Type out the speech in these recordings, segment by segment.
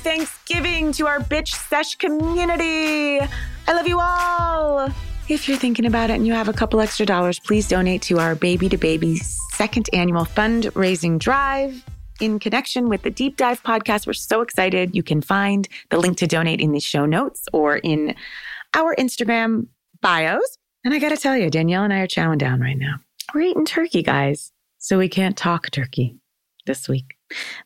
Thanksgiving to our bitch sesh community. I love you all. If you're thinking about it and you have a couple extra dollars, please donate to our Baby to Baby second annual fundraising drive in connection with the Deep Dive podcast. We're so excited. You can find the link to donate in the show notes or in our Instagram bios. And I got to tell you, Danielle and I are chowing down right now. We're eating turkey, guys. So we can't talk turkey this week.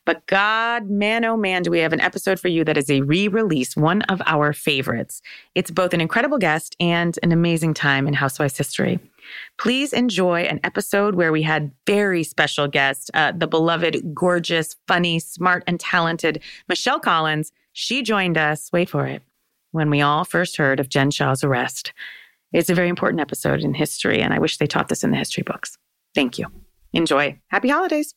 But God, man, oh man, do we have an episode for you that is a re release, one of our favorites. It's both an incredible guest and an amazing time in Housewives history. Please enjoy an episode where we had very special guest, uh, the beloved, gorgeous, funny, smart, and talented Michelle Collins. She joined us, wait for it, when we all first heard of Jen Shah's arrest. It's a very important episode in history, and I wish they taught this in the history books. Thank you. Enjoy. Happy holidays.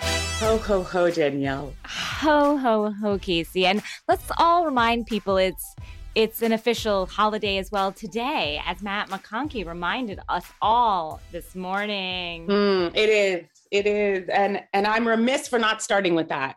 Ho, ho, ho, Danielle. Ho, ho, ho, Casey. And let's all remind people it's it's an official holiday as well today, as Matt McConkey reminded us all this morning. Mm, it is. It is. And and I'm remiss for not starting with that,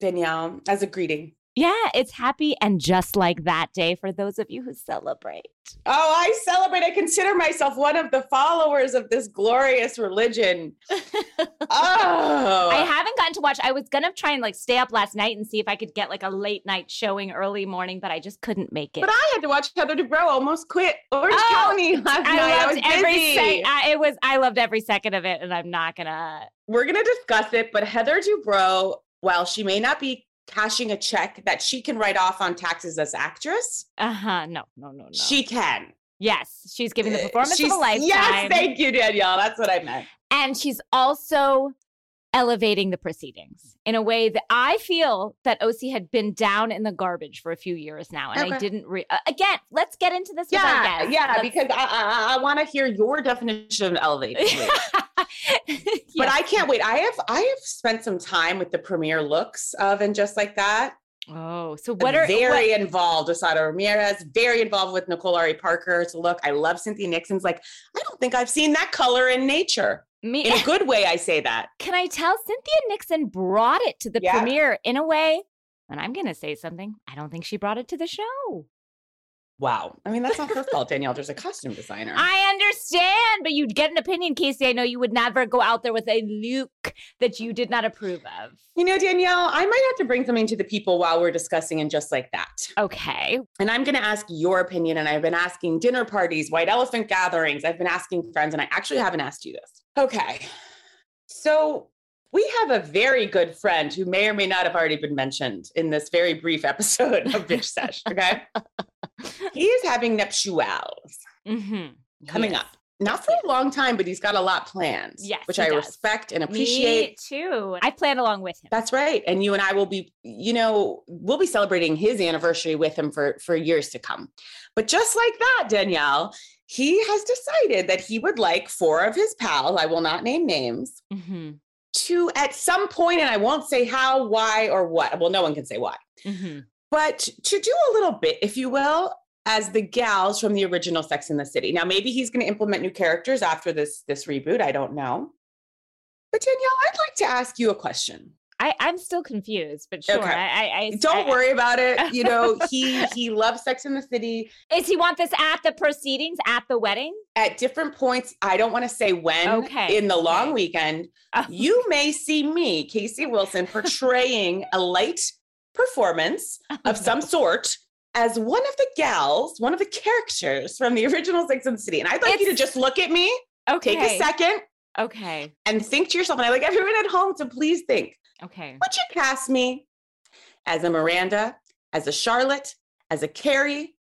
Danielle, as a greeting. Yeah, it's happy and just like that day for those of you who celebrate. Oh, I celebrate. I consider myself one of the followers of this glorious religion. oh. I haven't gotten to watch. I was going to try and like stay up last night and see if I could get like a late night showing early morning, but I just couldn't make it. But I had to watch Heather Dubrow almost quit Orange oh, County last I night. Loved I every se- I, uh, it was I loved every second of it and I'm not going to We're going to discuss it, but Heather Dubrow while she may not be cashing a check that she can write off on taxes as actress. Uh huh. No, no, no, no. She can. Yes, she's giving the uh, performance she's, of a lifetime. Yes, thank you, Danielle. That's what I meant. And she's also elevating the proceedings in a way that I feel that OC had been down in the garbage for a few years now, and okay. I didn't. Re- uh, again, let's get into this. Yeah, yeah, let's- because I I, I want to hear your definition of elevating. yes. But I can't wait. I have I have spent some time with the premiere looks of and just like that. Oh, so what are very what? involved with Sara Ramirez, very involved with Nicole Ari Parker's look. I love Cynthia Nixon's. Like, I don't think I've seen that color in nature. Me, in a good way, I say that. Can I tell Cynthia Nixon brought it to the yeah. premiere in a way? And I'm going to say something. I don't think she brought it to the show. Wow. I mean, that's not her fault, Danielle. There's a costume designer. I understand, but you'd get an opinion, Casey. I know you would never go out there with a look that you did not approve of. You know, Danielle, I might have to bring something to the people while we're discussing and just like that. Okay. And I'm going to ask your opinion. And I've been asking dinner parties, white elephant gatherings. I've been asking friends, and I actually haven't asked you this. Okay. So we have a very good friend who may or may not have already been mentioned in this very brief episode of Bitch Sesh. Okay. he is having nuptials mm-hmm. coming yes. up. Not for a long time, but he's got a lot planned. Yes, which I does. respect and appreciate. Me too. I plan along with him. That's right. And you and I will be, you know, we'll be celebrating his anniversary with him for for years to come. But just like that, Danielle, he has decided that he would like four of his pals. I will not name names. Mm-hmm. To at some point, and I won't say how, why, or what. Well, no one can say why. Mm-hmm. But to do a little bit, if you will, as the gals from the original Sex in the City. Now, maybe he's going to implement new characters after this this reboot. I don't know. But Danielle, I'd like to ask you a question. I, I'm still confused, but sure. Okay. I, I, don't I, worry about it. You know, he he loves Sex in the City. Is he want this at the proceedings, at the wedding? At different points. I don't want to say when. Okay. In the long okay. weekend, oh. you may see me, Casey Wilson, portraying a light performance of some sort as one of the gals, one of the characters from the original Sex and the City. And I'd like it's, you to just look at me, okay. take a second, okay, and think to yourself. And I like everyone at home to please think, okay, would you cast me as a Miranda, as a Charlotte, as a Carrie,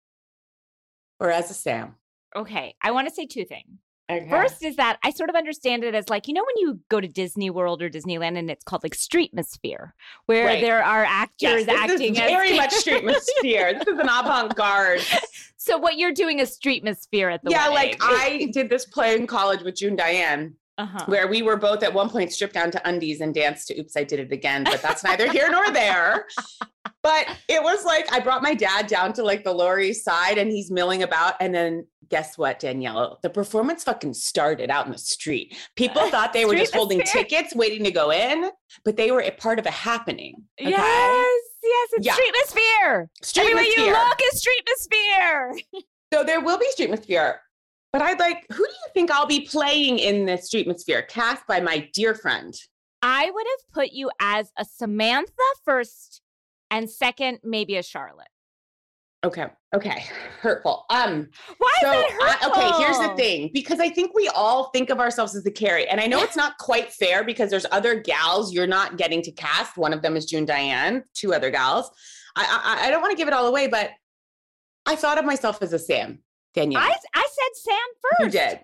or as a Sam? Okay, I want to say two things. Okay. First is that I sort of understand it as like, you know, when you go to Disney World or Disneyland and it's called like Streetmosphere, where right. there are actors yes, acting as very much Streetmosphere. this is an avant-garde. So what you're doing is Streetmosphere at the Yeah, wedding. like I did this play in college with June Diane. Uh-huh. Where we were both at one point stripped down to undies and danced to Oops, I Did It Again, but that's neither here nor there. But it was like I brought my dad down to like the Lower East Side and he's milling about. And then guess what, Danielle? The performance fucking started out in the street. People thought they were just holding tickets waiting to go in, but they were a part of a happening. Okay? Yes. yes. It's Yeah. Streetmosphere. Everywhere you Streetmosphere. look is Streetmosphere. So there will be Streetmosphere. But I'd like, who do you think I'll be playing in this Streetmosphere? Cast by my dear friend. I would have put you as a Samantha first, and second, maybe a Charlotte. Okay. Okay. Hurtful. Um, Why so is that I, okay, here's the thing because I think we all think of ourselves as the Carrie, and I know it's not quite fair because there's other gals you're not getting to cast. One of them is June Diane, two other gals. I I, I don't want to give it all away, but I thought of myself as a Sam Danielle. I, I said Sam first. you did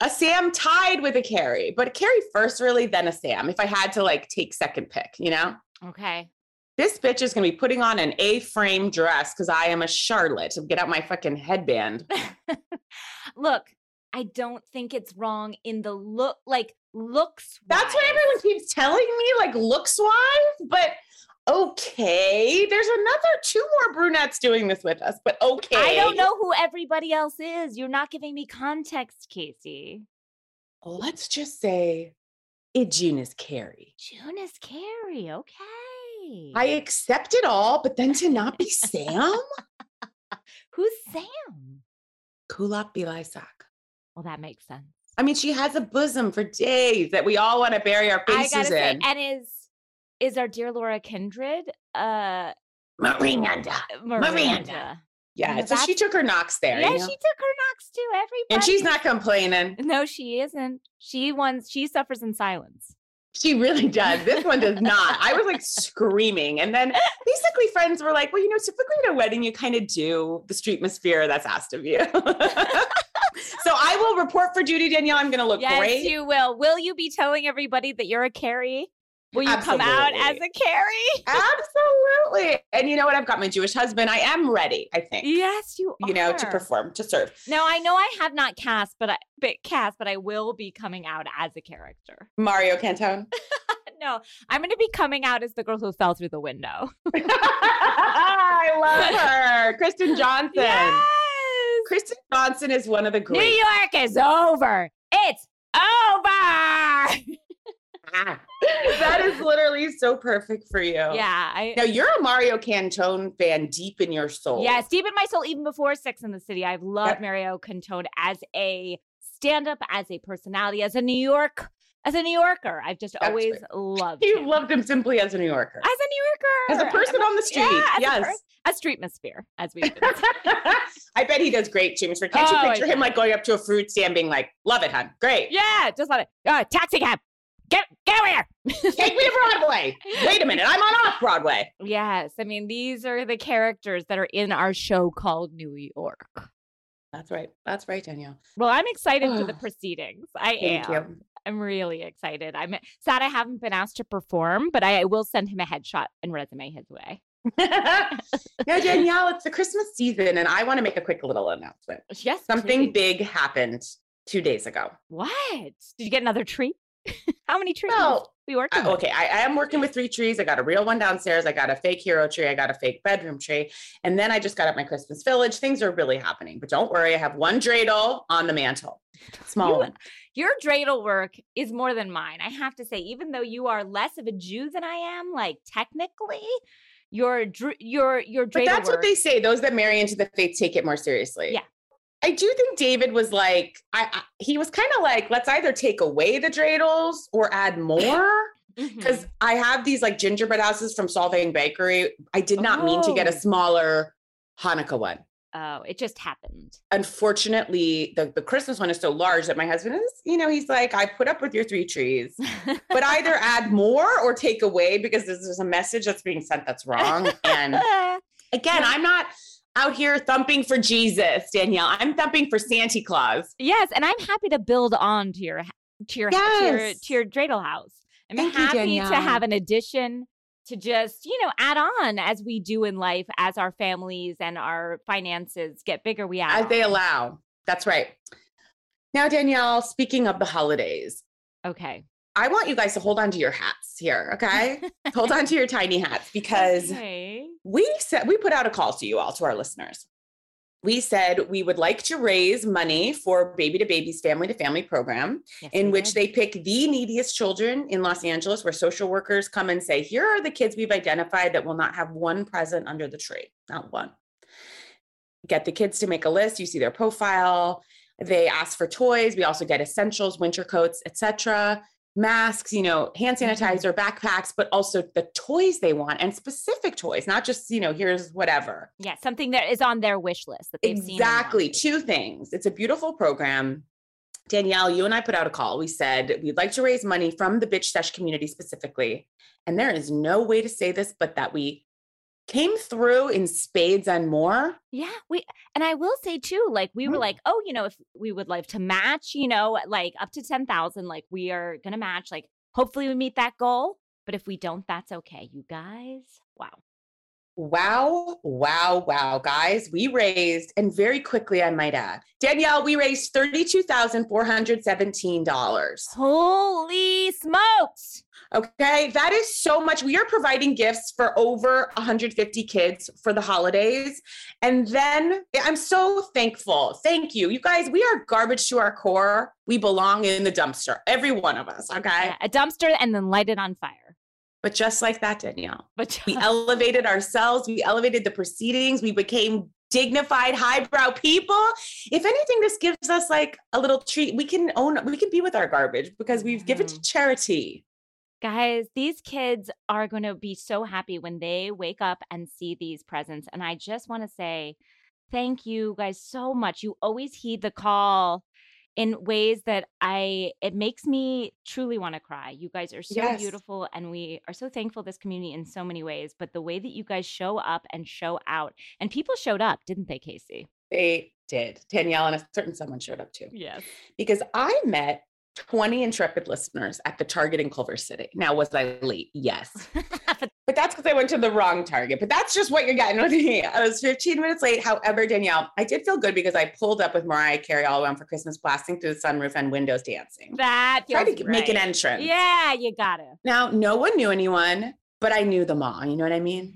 a Sam tied with a Carrie, but a Carrie first, really, then a Sam. If I had to like take second pick, you know. Okay. This bitch is gonna be putting on an A-frame dress because I am a Charlotte. Get out my fucking headband. Look, I don't think it's wrong in the look, like looks. That's what everyone keeps telling me, like looks wise, but okay. There's another two more brunettes doing this with us, but okay. I don't know who everybody else is. You're not giving me context, Casey. Let's just say it June is Carrie. June is Carrie. Okay. I accept it all, but then to not be Sam? Who's Sam? Kulap Vilaysack. Well, that makes sense. I mean, she has a bosom for days that we all want to bury our faces gotta say, in. and is is our dear Laura Kindred uh Miranda. Miranda? Yeah, Yeah, so she took her knocks there. Yeah, you she took her knocks too. Everybody. and she's not complaining. No, she isn't. She wants. She suffers in silence. She really does. This one does not. I was like screaming. And then basically friends were like, well, you know, typically at a wedding, you kind of do the streetmosphere that's asked of you. so I will report for duty, Danielle. I'm going to look yes, great. Yes, you will. Will you be telling everybody that you're a Carrie? Will you come out as a Carrie? Absolutely. And you know what? I've got my Jewish husband. I am ready, I think. Yes, you. You know, to perform, to serve. Now I know I have not cast, but I but cast, but I will be coming out as a character. Mario Cantone. No, I'm going to be coming out as the girl who fell through the window. I love her. Kristen Johnston. Yes. Kristen Johnston is one of the great. New. York is over. It's over. That is literally so perfect for you. yeah, I. Now you're a Mario Cantone fan deep in your soul. Yes, deep in my soul, even before Sex in the City, I've loved Yep. Mario Cantone as a stand-up, as a personality, as a New York, as a New Yorker. I've just That's always right. loved You him. loved him simply as a New Yorker. as a New Yorker, As a person I'm on the street. yeah, as a yes. a streetmosphere, as we've been saying. I bet he does great, James. Can't you Oh, I picture him like going up to a fruit stand being like, love it, hun. Great. yeah, just love it. Uh, taxi cab, get get over here. Take me to Broadway. Wait a minute. I'm on off Broadway. Yes, I mean these are the characters that are in our show called New York. That's right. That's right, Danielle. Well, I'm excited for the proceedings. I Thank am. you. I'm really excited. I'm sad I haven't been asked to perform, but I, I will send him a headshot and resume his way. now, Danielle, it's the Christmas season, and I want to make a quick little announcement. Yes, Something please. big happened two days ago. What? Did you get another tree? How many trees? Well, we working I- okay, I, I am working with three trees. I got a real one downstairs. I got a fake hero tree. I got a fake bedroom tree. And then I just got up my Christmas village. Things are really happening. But don't worry, I have one dreidel on the mantle. Small You- one. Your dreidel work is more than mine. I have to say, even though you are less of a Jew than I am, like technically, your your your dreidel But that's work. what they say. Those that marry into the faith take it more seriously. Yeah. I do think David was like, I, I he was kind of like, let's either take away the dreidels or add more. Mm-hmm. Because I have these like gingerbread houses from Solvang Bakery. I did not mean to get a Oh. smaller Hanukkah one. oh, it just happened. Unfortunately, the, the Christmas one is so large that my husband is, you know, he's like, I put up with your three trees, but either add more or take away because this is a message that's being sent that's wrong. And again, I'm not out here thumping for Jesus, Danielle. I'm thumping for Santa Claus. Yes, and I'm happy to build on to your to your to your, to your dreidel house. I'm Thank you, happy to have an addition to just you know add on as we do in life as our families and our finances get bigger. We add As they allow. That's right. Now, Danielle, speaking of the holidays, Okay, I want you guys to hold on to your hats here, okay? hold on to your tiny hats because okay. we said we put out a call to you all to our listeners we said we would like to raise money for Baby to Baby's Family to Family program, Yes, in which did. they pick the neediest children in Los Angeles, where social workers come and say, Here are the kids we've identified that will not have one present under the tree, not one. Get the kids to make a list. You see their profile. They ask for toys. We also get essentials, winter coats, etc. Masks, you know, hand Mhm. sanitizer, backpacks, but also the toys they want and specific toys, not just, you know, here's whatever. Yeah, something that is on their wish list that they've seen. Exactly. Two things. It's a beautiful program. Danielle, you and I put out a call. We said we'd like to raise money from the bitch sesh community specifically. And there is no way to say this, but that we came through in spades and more. Yeah, we and I will say too, like we were Mhm. like, oh, you know, if we would like to match, you know, like up to ten thousand, like we are gonna match. Like hopefully we meet that goal. But if we don't, that's okay. You guys, wow. Wow, wow, wow, guys. We raised, and very quickly, I might add, Danielle, we raised $32,417. Holy smokes. Okay, that is so much. We are providing gifts for over 150 kids for the holidays. And then I'm so thankful. Thank you. You guys, we are garbage to our core. We belong in the dumpster, every one of us. Okay. Yeah, a dumpster and then light it on fire. But just like that, Danielle, But we elevated ourselves, we elevated the proceedings, we became dignified, highbrow people. If anything, this gives us like a little treat. We can own, we can be with our garbage because we've given to mm-hmm. charity. Guys, these kids are going to be so happy when they wake up and see these presents. And I just want to say thank you guys so much. You always heed the call in ways that I it makes me truly want to cry. You guys are so Yes. beautiful and we are so thankful this community in so many ways, but the way that you guys show up and show out. And people showed up, didn't they, Casey? They did. Danielle and a certain someone showed up too. Yes. because I met 20 intrepid listeners at the Target in Culver City. Now, was I late? Yes. but that's because I went to the wrong Target. But that's just what you're getting with me. I was 15 minutes late. However, Danielle, I did feel good because I pulled up with Mariah Carey all around for Christmas, blasting through the sunroof and windows dancing. that Tried to feels make an entrance. Yeah, you gotta. Now, no one knew anyone, but I knew them all. You know what I mean?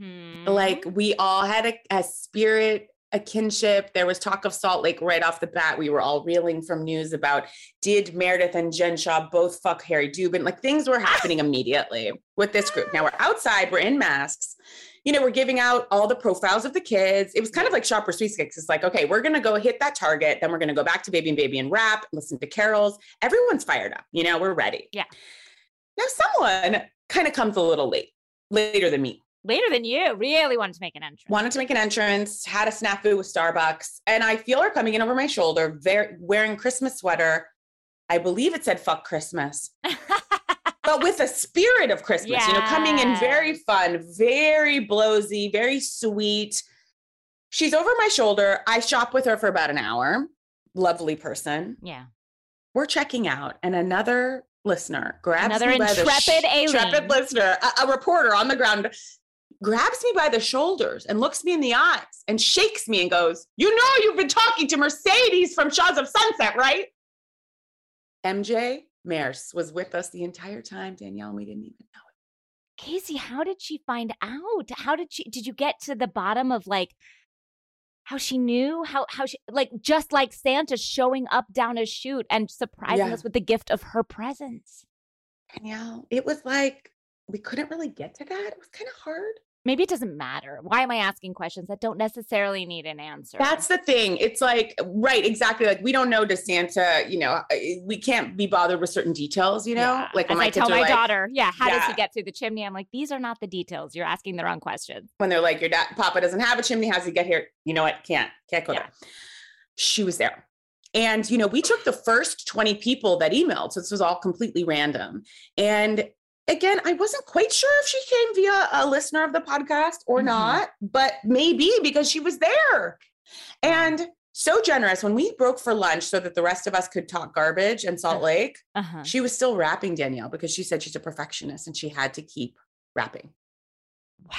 Mhm. Like we all had a, a spirit, a kinship. There was talk of Salt Lake right off the bat. We were all reeling from news about did Meredith and Jen Shah both fuck Harry Dubin? Like things were happening immediately with this group. Now we're outside, we're in masks. You know, we're giving out all the profiles of the kids. It was kind of like shopper sweepstakes. It's like, okay, we're gonna go hit that target, then we're gonna go back to Baby and Baby and rap, listen to carols. Everyone's fired up. You know, we're ready. Yeah. Now someone kind of comes a little late, later than me later than you really wanted to make an entrance. wanted to make an entrance, had a snafu with Starbucks, and I feel her coming in over my shoulder, very, wearing Christmas sweater. I believe it said "fuck Christmas," but with a spirit of Christmas. You know, coming in very fun, very blowsy, very sweet. She's over my shoulder. I shop with her for about an hour. Lovely person. yeah. We're checking out, and another listener grabs Another me by the intrepid alien. intrepid listener, a, a reporter on the ground, grabs me by the shoulders and looks me in the eyes and shakes me and goes, "You know, you've been talking to Mercedes from Shahs of Sunset, right?" MJ Mears was with us the entire time, Danielle. and We didn't even know it. Casey, how did she find out? How did she did you get to the bottom of like how she knew how how she like just like Santa showing up down a chute and surprising Yeah. us with the gift of her presence. Danielle, it was like we couldn't really get to that. It was kind of hard. Maybe it doesn't matter. Why am I asking questions that don't necessarily need an answer? That's the thing. It's like, right, exactly. Like, we don't know to Santa, you know, we can't be bothered with certain details, you know? Yeah. Like, when As my I tell my like, daughter, yeah, how does he get through the chimney? I'm like, these are not the details. You're asking the wrong question. when they're like, your dad, Papa doesn't have a chimney. How's he get here? You know what? Can't, can't go Yeah. there. She was there. And, you know, we took the first 20 people that emailed. So this was all completely random. And again, I wasn't quite sure if she came via a listener of the podcast or Mhm. not, but maybe because she was there. And so generous when we broke for lunch so that the rest of us could talk garbage in Salt Lake, Uh-huh. she was still rapping Danielle because she said she's a perfectionist and she had to keep rapping. Wow.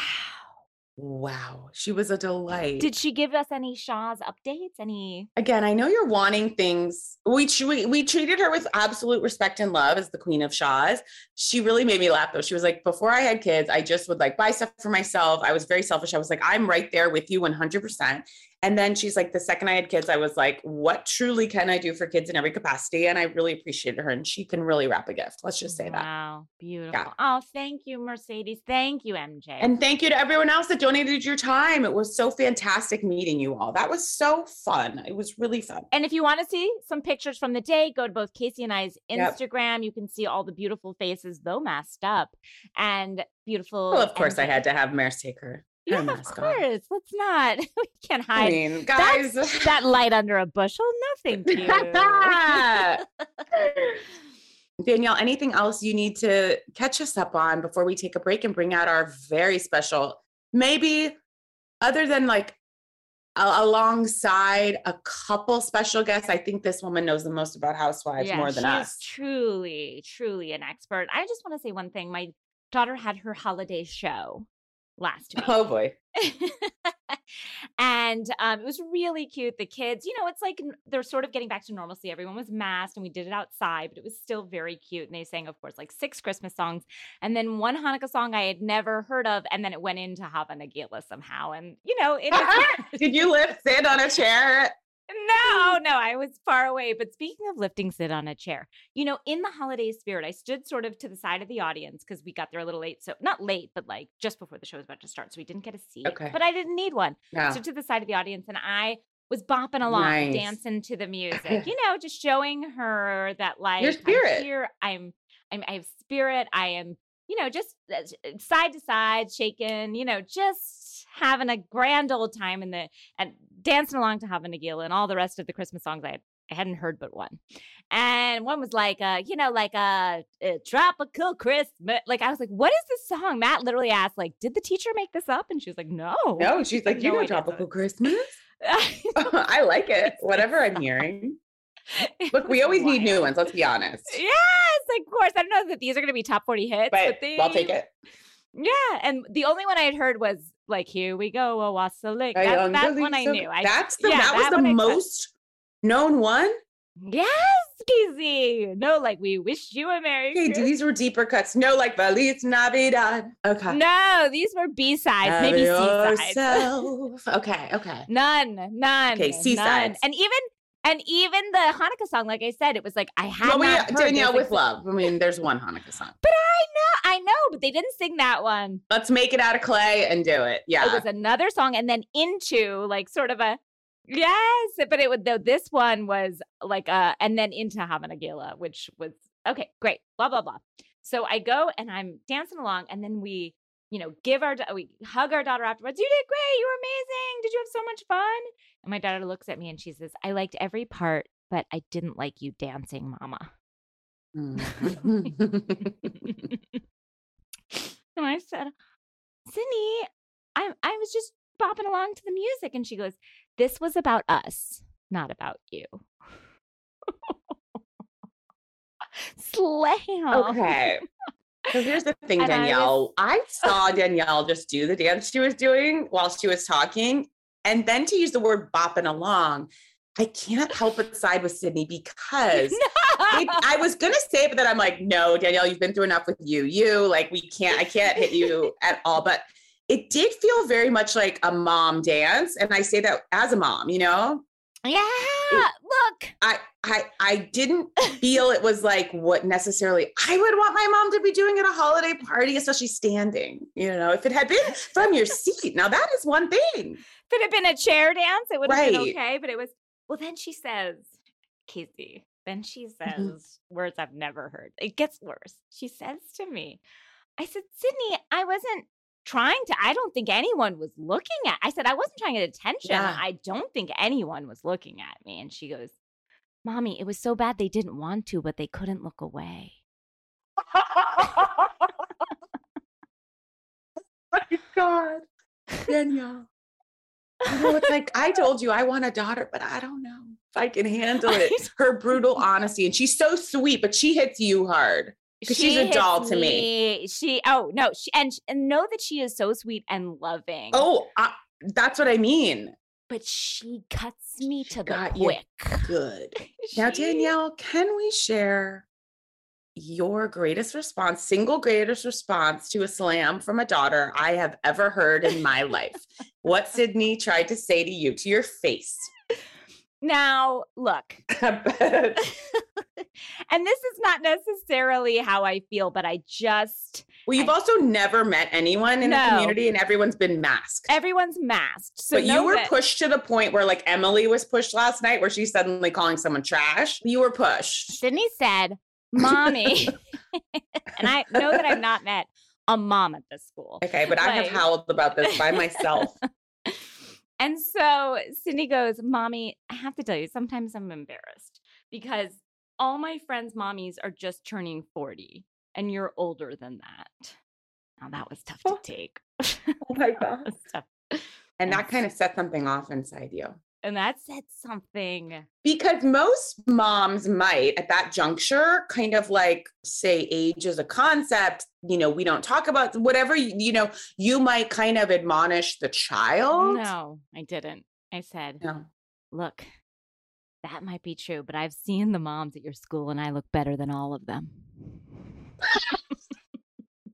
Wow. She was a delight. Did she give us any Shaw's updates? Any Again, I know you're wanting things. We, we we treated her with absolute respect and love as the queen of Shahs. She really made me laugh though. She was like, before I had kids, I just would like buy stuff for myself. I was very selfish. I was like, I'm right there with you 100%. And then she's like, the second I had kids, I was like, what truly can I do for kids in every capacity? And I really appreciated her. And she can really wrap a gift. Let's just say that. Wow, beautiful. Oh, thank you, Mercedes. Thank you, MJ. And thank you to everyone else that donated your time. It was so fantastic meeting you all. That was so fun. It was really fun. And if you want to see some pictures from the day, go to both Casey and I's Yep. Instagram. You can see all the beautiful faces, though masked up, and beautiful. Well, of course, I had to have Maris take her. Yeah, of course. Let's not. we can't hide. I mean, guys. that light under a bushel. No, thank you. Danielle, anything else you need to catch us up on before we take a break and bring out our very special, maybe other than like a- alongside a couple special guests? I think this woman knows the most about housewives more than us. she's us. truly, truly an expert. I just want to say one thing. My daughter had her holiday show last week. Oh boy. and um, it was really cute. The kids, you know, it's like they're sort of getting back to normalcy. Everyone was masked and we did it outside, but it was still very cute. And they sang, of course, like six Christmas songs and then one Hanukkah song I had never heard of. And then it went into Hava Nagila somehow. And, you know, it. Did you lift Sid on a chair? No, no, I was far away. But speaking of lifting Sid on a chair, you know, in the holiday spirit, I stood sort of to the side of the audience because we got there a little late. So, not late, but like just before the show was about to start. So, we didn't get a seat. Okay. But I didn't need one. No. So, to the side of the audience, and I was bopping along, Nice. dancing to the music, you know, just showing her that, like, Your spirit. I'm here. I'm, I'm, I have spirit. I am, you know, just uh, side to side, shaking, you know, just having a grand old time in the and dancing along to Hava Nagila and all the rest of the Christmas songs I had, I hadn't heard but one. And one was like uh, you know, like a, a tropical Christmas. Like I was like, what is this song? Matt literally asked, like, did the teacher make this up? And she was like, no. No, she's like, No you know, tropical Christmas. I like it. Whatever I'm hearing. Look, we always need new ones. Let's be honest. Yes, of course. I don't know that these are going to be top 40 hits, But but, they, I'll take it. Yeah, and the only one I had heard was like "Here We Go, A-wassailing." I That, that one I knew. I, That's the yeah, that was that the most known one. yes, Kizzy. No, like we wish you a merry. Okay, Christmas. these were deeper cuts. No, like Feliz Navidad. Okay. No, these were B sides, maybe C sides. Okay, okay. None, none. Okay. C-sides. and even and even the Hanukkah song, like I said, it was like I had Well, we, not heard. Danielle with like, love. I mean, there's one Hanukkah song. But I know, I know, but they didn't sing that one. Let's make it out of clay and do it. Yeah. It was another song, and then into like sort of a yes, but it would though this one was like uh and then into Hava Nagila, which was okay, great, blah blah blah. So I go and I'm dancing along, and then we, you know, give our we hug our daughter afterwards. You did great, you were amazing. Did you have so much fun? And my daughter looks at me and she says, "I liked every part, but I didn't like you dancing, Mama." Mm. and I said, Sydney, I I was just bopping along to the music. And she goes, This was about us, not about you. Slam. okay. So here's the thing, And I was- Danielle. I, saw Danielle just do the dance she was doing while she was talking. And then to use the word bopping along, I can't help but side with Sydney because it, I was gonna say, it, but then I'm like, no, Danielle, you've been through enough with you. You like we can't, I can't hit you at all. But it did feel very much like a mom dance. And I say that as a mom, you know? yeah. Look. I I I didn't feel it was like what necessarily I would want my mom to be doing at a holiday party, especially standing. You know, if it had been from your seat. Now that is one thing. If it had been a chair dance, it would have been okay. But it was, well, then she says, Casey, then she Mm-hmm. says words I've never heard. It gets worse. She says to me, I said, Sydney, I wasn't trying to, I don't think anyone was looking at, I said, I wasn't trying to get attention. Yeah. I don't think anyone was looking at me. And she goes, Mommy, it was so bad they didn't want to, but they couldn't look away. my God, Danielle. You know, it's like I told you I want a daughter, but I don't know if I can handle it. Her brutal honesty, and she's so sweet, but she hits you hard. She's a doll to me. She, oh, no, she, and, and know that she is so sweet and loving. Oh, I, that's what I mean. but she cuts me to the Got you. quick. Good. Now, Danielle, can we share your greatest response, single greatest response to a slam from a daughter I have ever heard in my life? what Sydney tried to say to you to your face. Now, look, and this is not necessarily how I feel, but I just. Well, you've I, also never met anyone in No. the community and everyone's been masked. everyone's masked. So but you were that- pushed to the point where like Emily was pushed last night where she's suddenly calling someone trash. You were pushed. Sydney said, Mommy. and I know that I've not met a mom at this school. Okay, but I have howled about this by myself. And so Sydney goes, Mommy, I have to tell you, sometimes I'm embarrassed because all my friends' mommies are just turning 40 and you're older than that. Now that was tough to take. Oh my god. tough. And that kind of set something off inside you. And that said something. Because most moms might at that juncture kind of like say age is a concept, you know, we don't talk about whatever, you, you know, you might kind of admonish the child. No, I didn't. I said, No. Look, that might be true, but I've seen the moms at your school and I look better than all of them.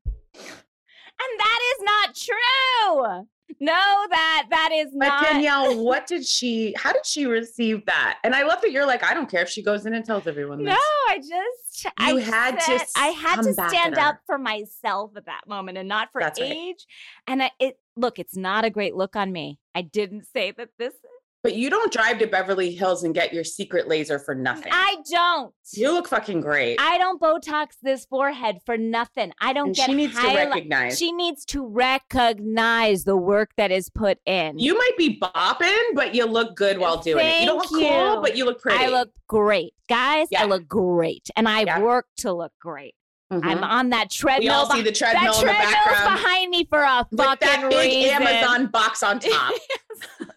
and that is not true. No, that that is But not. But Danielle, what did she, how did she receive that? And I love that you're like, I don't care if she goes in and tells everyone No. I just I You had to I had to come back at stand up for myself at that moment and not for That's right. age. And I, it look, it's not a great look on me. I didn't say that this. But you don't drive to Beverly Hills and get your secret laser for nothing. I don't. you look fucking great. I don't Botox this forehead for nothing. I don't and get she needs to highlight- recognize. She needs to recognize the work that is put in. you might be bopping, but you look good while doing it. You don't look Thank cool, but you look pretty. I look great. Guys, Yeah. I look great. And I Yeah. work to look great. Mhm. I'm on that treadmill. we all see the treadmill that in the background behind me for a fucking with fucking that big reason. Amazon box on top.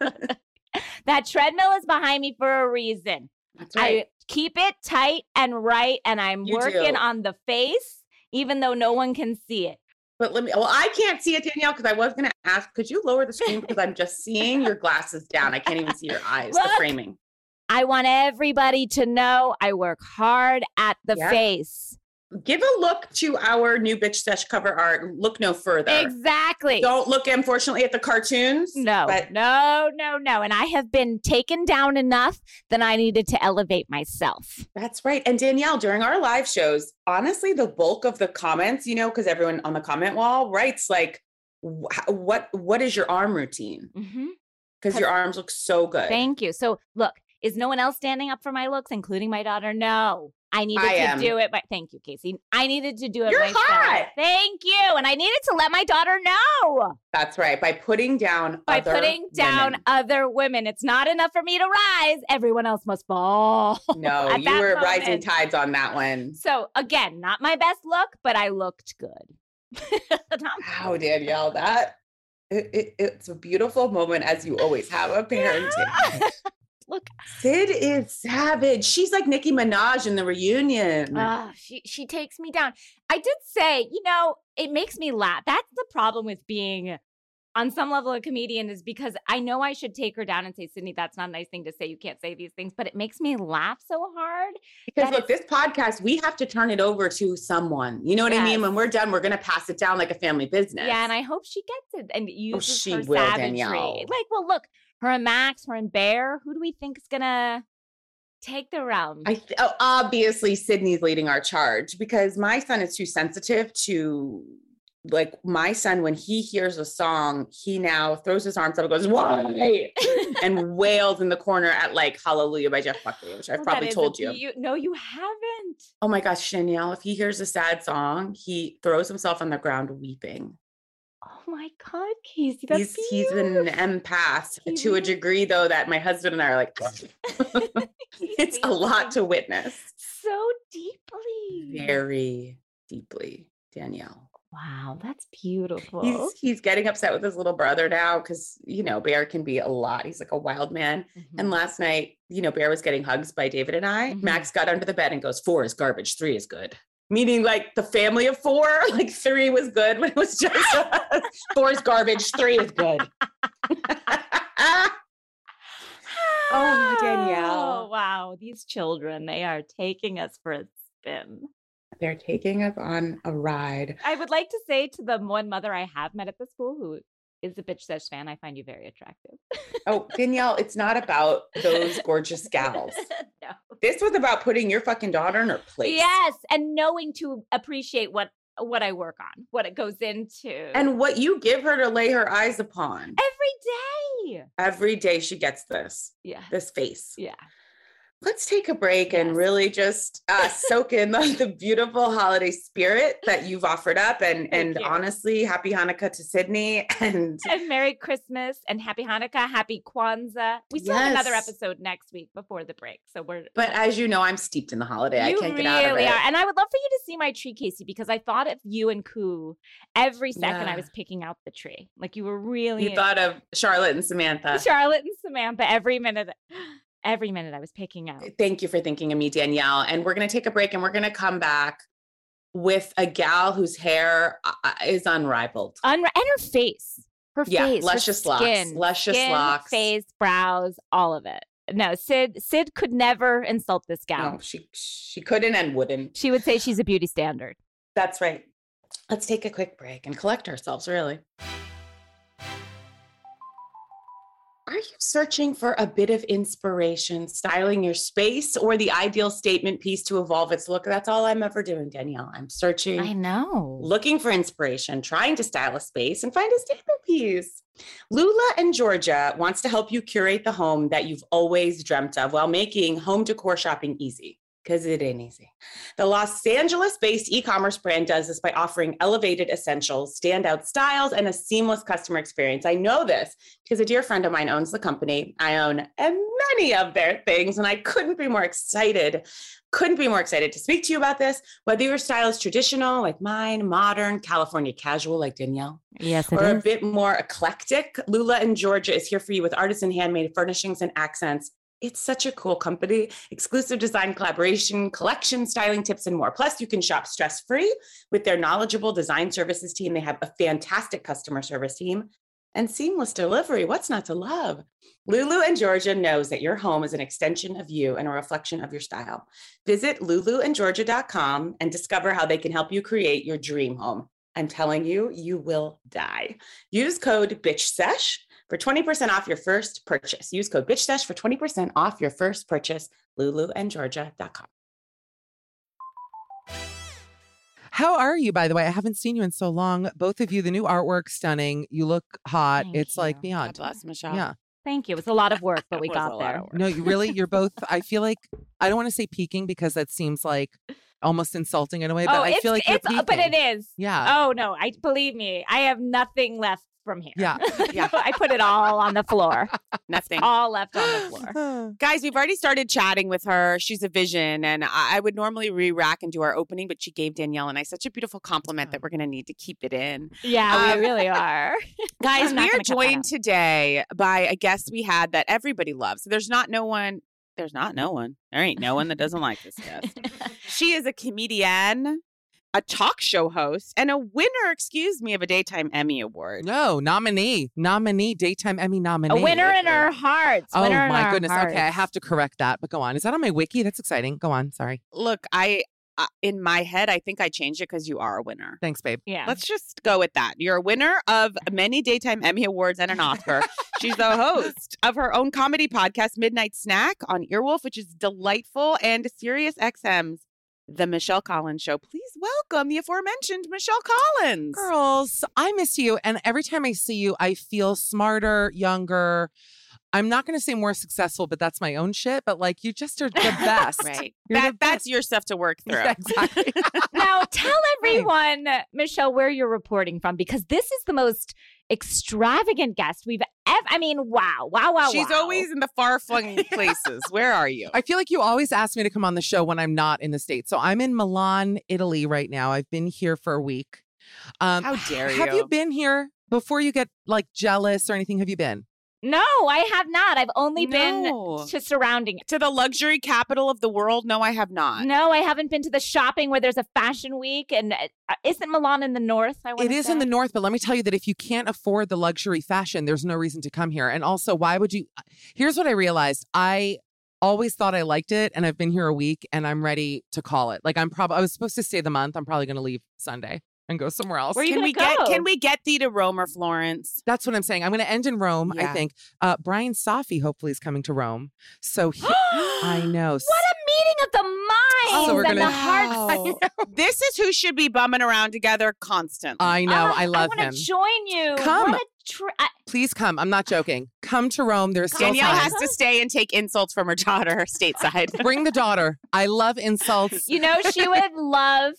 that treadmill is behind me for a reason. That's right. I keep it tight and right, and I'm You working do. on the face, even though no one can see it. but let me. Well, I can't see it, Danielle, because I was going to ask. Could you lower the screen because I'm just seeing your glasses down. I can't even see your eyes. The framing. I want everybody to know I work hard at the Yeah. face. Give a look to our new bitch sesh cover art. Look no further. Exactly. Don't look, unfortunately, at the cartoons. No, but no, no, no. And I have been taken down enough that I needed to elevate myself. That's right. And Danielle, during our live shows, honestly, the bulk of the comments, you know, because everyone on the comment wall writes like, what what is your arm routine? Mm-hmm. Because your arms look so good. Thank you. So, look, is no one else standing up for my looks, including my daughter? No. I needed I to am. do it, but thank you, Casey. I needed to do it You're myself. hot. Thank you. And I needed to let my daughter know That's right. By putting down by other putting down women. other women. It's not enough for me to rise. Everyone else must fall. No, you were rising tides on that one. So again, not my best look, but I looked good. Wow, Danielle, that it, it, it's a beautiful moment as you always have a parenting. Look, Sid is savage. She's like Nicki Minaj in the reunion. ah, she she takes me down. I did say, you know, it makes me laugh. That's the problem with being on some level a comedian is because I know I should take her down and say, Sydney, that's not a nice thing to say. You can't say these things, but it makes me laugh so hard. because look, this podcast, we have to turn it over to someone. You know what I mean? When we're done, we're going to pass it down like a family business. Yeah, and I hope she gets it and uses she her will, savagery. Danielle. Like, well, look, her and Max, her and Bear. Who do we think is gonna take the realm? I th- oh, obviously Sydney's leading our charge because my son is too sensitive to like my son when he hears a song he now throws his arms up and goes why and wails in the corner at like hallelujah by jeff buckley which i've oh, Well, probably told you beau- No, you haven't. oh my gosh danielle if he hears a sad song he throws himself on the ground weeping Oh my God, Casey, that's he's he's an empath He to a degree though that my husband and i are like it's a lot to witness so deeply. very deeply danielle Wow, that's beautiful. He's he's getting upset with his little brother now because you know Bear can be a lot. He's like a wild man. Mhm. And last night, you know, Bear was getting hugs by David and I. Mhm. Max got under the bed and goes, four is garbage, three is good. Meaning like the family of four, like three was good when it was just us. four is garbage, three is good. Oh, Danielle. Oh, wow, these children, they are taking us for a spin. They're taking us on a ride. I would like to say to the one mother I have met at the school who is a bitch sesh fan, I find you very attractive. Oh, Danielle, it's not about those gorgeous gals. no. This was about putting your fucking daughter in her place. Yes, and knowing to appreciate what what I work on, what it goes into. And what you give her to lay her eyes upon. every day. Every day she gets this, Yeah. this face. Yeah. Let's take a break and really just uh, soak in the, the beautiful holiday spirit that you've offered up. And and you. honestly, happy Hanukkah to Sydney. And And Merry Christmas and Happy Hanukkah, Happy Kwanzaa. We still have another episode next week before the break. So we're but as you know, I'm steeped in the holiday. I can't really get out of it. are. And I would love for you to see my tree, Casey, because I thought of you and Koo every second I was picking out the tree. Like you were really You thought of Charlotte and Samantha. Charlotte and Samantha every minute. Every minute I was picking out. Thank you for thinking of me, Danielle. And we're going to take a break and we're going to come back with a gal whose hair uh, is unrivaled. Unri- and her face. Her Yeah, face. her luscious locks, luscious skin, locks. Face, brows, all of it. No, Sid Sid could never insult this gal. No, she she couldn't and wouldn't. She would say she's a beauty standard. That's right. Let's take a quick break and collect ourselves, really. Are you searching for a bit of inspiration, styling your space, or the ideal statement piece to evolve its look? That's all I'm ever doing, Danielle. I'm searching. I know. looking for inspiration, trying to style a space and find a statement piece. Lulu and Georgia wants to help you curate the home that you've always dreamt of while making home decor shopping easy. Because it ain't easy. The Los Angeles based e commerce brand does this by offering elevated essentials, standout styles, and a seamless customer experience. I know this because a dear friend of mine owns the company. I own eh, many of their things, and I couldn't be more excited couldn't be more excited to speak to you about this. Whether your style is traditional, like mine, modern, California casual, like Danielle, Yes, or a bit more eclectic, Lulu and Georgia is here for you with artisan handmade furnishings and accents. It's such a cool company. Exclusive design collaboration, collection, styling tips, and more. Plus, you can shop stress free with their knowledgeable design services team. They have a fantastic customer service team and seamless delivery. What's not to love? Lulu and Georgia knows that your home is an extension of you and a reflection of your style. Visit luluandgeorgia.com and discover how they can help you create your dream home. I'm telling you, you will die. Use code BitchSesh for 20% off your first purchase. Use code BitchSesh for 20% off your first purchase. luluandgeorgia.com. How are you, by the way? I haven't seen you in so long. Both of you, the new artwork, stunning. You look hot. Thank it's like you. beyond. Michelle. Yeah. Thank you. It was a lot of work, but we got there. No, you really, you're both. I feel like I don't want to say peaking because that seems like almost insulting in a way, but oh, I feel like you're it's, uh, but it peaking. is. Yeah. Oh no, I believe me. I have nothing left from here. Yeah. Yeah. I put it all on the floor. Nothing. all left on the floor. Oh. Guys, we've already started chatting with her. She's a vision, and I, I would normally re-rack and do our opening, but she gave Danielle and I such a beautiful compliment that we're going to need to keep it in. Yeah, Um, we really are. Guys, we are gonna cut that joined today by a guest we had that everybody loves. There's not no one. There's not no one. There ain't no one that doesn't like this guest. She is a comedian, a talk show host, and a winner, excuse me, of a daytime Emmy award. No, nominee, nominee, daytime Emmy nominee. A winner in our hearts. Oh winner in my our goodness. Okay, I have to correct that. But go on. Is that on my wiki? That's exciting. Go on. Sorry. Look, I uh, in my head, I think I changed it because you are a winner. Thanks, babe. Yeah. Let's just go with that. You're a winner of many daytime Emmy Awards and an Oscar. She's the host of her own comedy podcast, Midnight Snack, on Earwolf, which is delightful, and Sirius XM's The Michelle Collins Show. Please welcome the aforementioned Michelle Collins. Girls, I miss you. And every time I see you, I feel smarter, younger. I'm not going to say more successful, but that's my own shit. But like, you just are the best. Right. You're That, the that's best. your stuff to work through. Exactly. now tell everyone, Michelle, where you're reporting from because this is the most extravagant guest we've ever. I mean, wow, wow, wow. She's wow. always in the far flung places. Where are you? I feel like you always ask me to come on the show when I'm not in the States. So I'm in Milan, Italy right now. I've been here for a week. Um, How dare you? Have you. you been here before you get like jealous or anything? Have you been? No, I have not. I've only No. been to surrounding. to the luxury capital of the world? No, I have not. No, I haven't been to the shopping where there's a fashion week. And uh, isn't Milan in the north? I It wanna in the north, but let me tell you that if you can't afford the luxury fashion, there's no reason to come here. And also, why would you? Here's what I realized. I always thought I liked it, and I've been here a week, and I'm ready to call it. Like I'm probably I was supposed to stay the month. I'm probably going to leave Sunday. And go somewhere else. Where are you Can gonna we get go? can we get thee to Rome or Florence? That's what I'm saying. I'm going to end in Rome. I think uh, Brian Safi hopefully is coming to Rome. So he, I know. What a meeting of the minds So we're and gonna- the hearts. Oh. This is who should be bumming around together constantly. I know. Ah, I love I him. want to join you. Come. What a tr- I- Please come. I'm not joking. Come to Rome. There's still Danielle time. has to stay and take insults from her daughter stateside. Bring the daughter. I love insults. you know, she would love.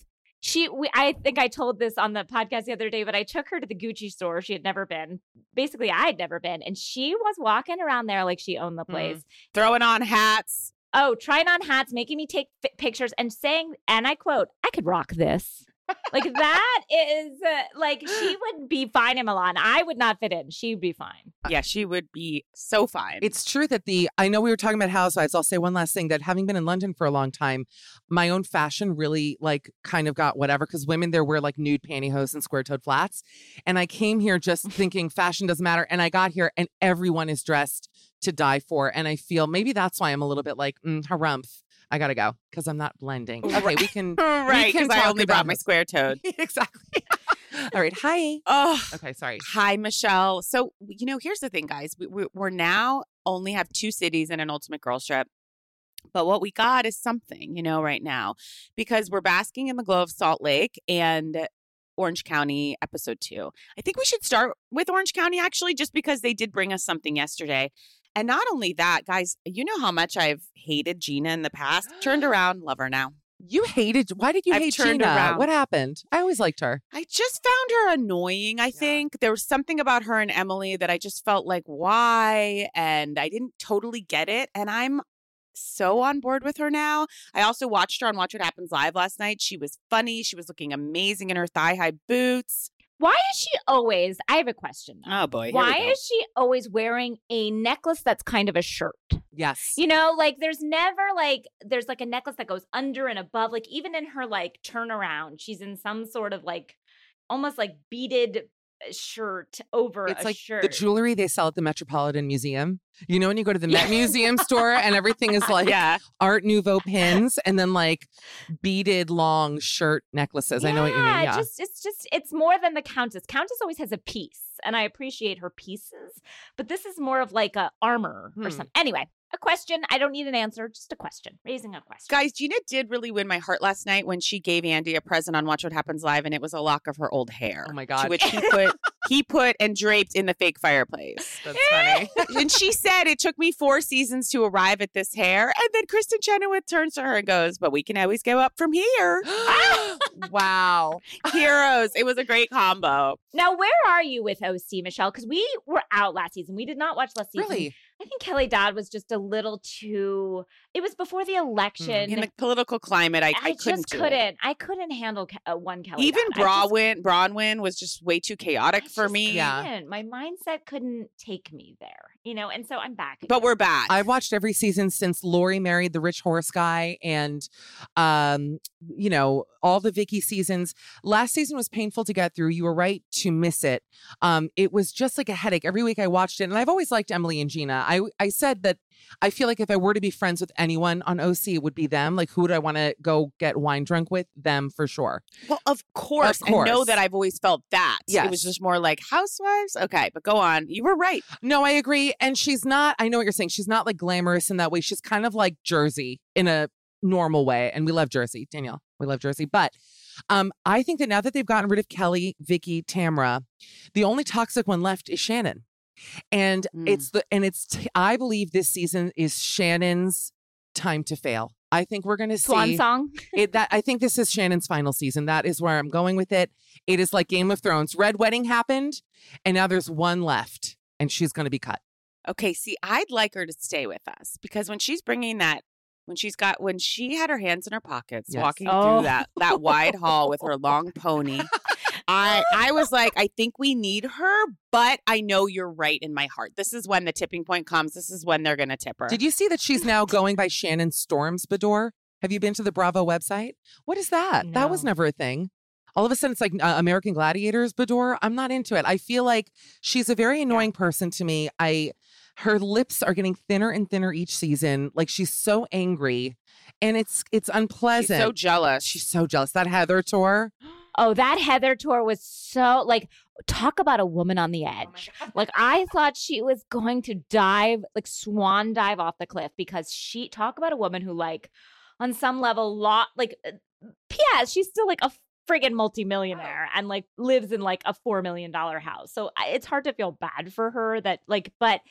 She, we, I think I told this on the podcast the other day, but I took her to the Gucci store. She had never been. Basically, I had never been, and she was walking around there like she owned the mm-hmm. place. Throwing on hats. Oh, trying on hats, making me take fi- pictures, and saying, and I quote, "I could rock this." Like that is uh, like she would be fine in Milan. I would not fit in. She'd be fine. Yeah, she would be so fine. It's true that the I know we were talking about housewives. I'll say one last thing that having been in London for a long time, my own fashion really like kind of got whatever because women there wear like nude pantyhose and square toed flats. And I came here just thinking fashion doesn't matter. And I got here and everyone is dressed to die for. And I feel maybe that's why I'm a little bit like, mm, harumph. I gotta go because I'm not blending. Okay, we can right, because I only brought my square toed. exactly. All right. Hi. Oh, Okay, sorry. hi, Michelle. So, you know, here's the thing, guys. We, we, we're now only have two cities in an ultimate girl trip. But what we got is something, you know, right now, because we're basking in the glow of Salt Lake and Orange County episode two. I think we should start with Orange County actually, just because they did bring us something yesterday. And not only that, guys, you know how much I've hated Gina in the past. Turned around, love her now. You hated. Why did you I've hate Gina? around. What happened? I always liked her. I just found her annoying. I think there was something about her and Emily that I just felt like, why? And I didn't totally get it. And I'm so on board with her now. I also watched her on Watch What Happens Live last night. She was funny. She was looking amazing in her thigh high boots. Why is she always? I have a question. though. Oh boy. Why is she always wearing a necklace that's kind of a shirt? Yes. You know, like there's never like there's like a necklace that goes under and above. Like even in her like turnaround, she's in some sort of like almost like beaded shirt over It's a like shirt. the jewelry they sell at the Metropolitan Museum. You know, when you go to the Met Museum store and everything is like yeah. Art Nouveau pins and then like beaded long shirt necklaces. I know what you mean. Yeah. Just it's just it's more than the Countess. Countess always has a piece, and I appreciate her pieces, but this is more of like a armor or Hmm. something. Anyway, a question. I don't need an answer, just a question. Raising a question. Guys, Gina did really win my heart last night when she gave Andy a present on Watch What Happens Live, and it was a lock of her old hair. oh my To God. which he put he put and draped in the fake fireplace. That's funny. and she said it took me four seasons to arrive at this hair. And then Kristin Chenoweth turns to her and goes, "But we can always go up from here." wow. Heroes. It was a great combo. Now, where are you with OC, Michelle? Because we were out last season. We did not watch last season. Really? I think Kelly Dodd was just a little too. It was before the election. In the political climate, I, I, I, couldn't just do it. couldn't. I couldn't handle Ke- uh, one Kelly. Even Dodd. I just Braunwyn, Braunwyn was just way too chaotic I for me. Yeah. couldn't. My mindset couldn't take me there, you know, and so I'm back. But we're back. I've watched every season since Lori married the rich horse guy and um you know all the Vicky seasons. Last season was painful to get through. You were right to miss it. Um it was just like a headache. Every week I watched it and I've always liked Emily and Gina. I I said that I feel like if I were to be friends with anyone on OC it would be them. Like who would I want to go get wine drunk with? Them for sure. well, of course. I know that I've always felt that. Yeah, It was just more like housewives. Okay, but go on. You were right. No, I agree. And she's not, I know what you're saying. She's not like glamorous in that way. She's kind of like Jersey in a normal way. And we love Jersey, Danielle. We love Jersey. But um, I think that now that they've gotten rid of Kelly, Vicky, Tamra, the only toxic one left is Shannon. And Mm. it's the, and it's, t- I believe this season is Shannon's time to fail. I think we're going to Swan see song. it, that I think this is Shannon's final season. That is where I'm going with it. It is like Game of Thrones. Red Wedding happened, and now there's one left, and she's going to be cut. Okay, see, I'd like her to stay with us because when she's bringing that, when she's got, when she had her hands in her pockets, Yes. walking Oh. through that that wide hall with her long pony, I I was like, I think we need her, but I know you're right in my heart. This is when the tipping point comes. This is when they're gonna tip her. Did you see that she's now going by Shannon Storms Beador? Have you been to the Bravo website? What is that? That was never a thing. All of a sudden, it's like uh, American Gladiators Beador. I'm not into it. I feel like she's a very annoying person to me. I, her lips are getting thinner and thinner each season. Like she's so angry, and it's it's She's unpleasant. so jealous. She's so jealous. That Heather tour. Oh, that Heather tour was so like talk about a woman on the edge. like I thought she was going to dive, like swan dive off the cliff because she talk about a woman who like on some level lot like uh, P.S. She's still like a friggin' multimillionaire and like lives in like a four million dollar house. So it's hard to feel bad for her that like, but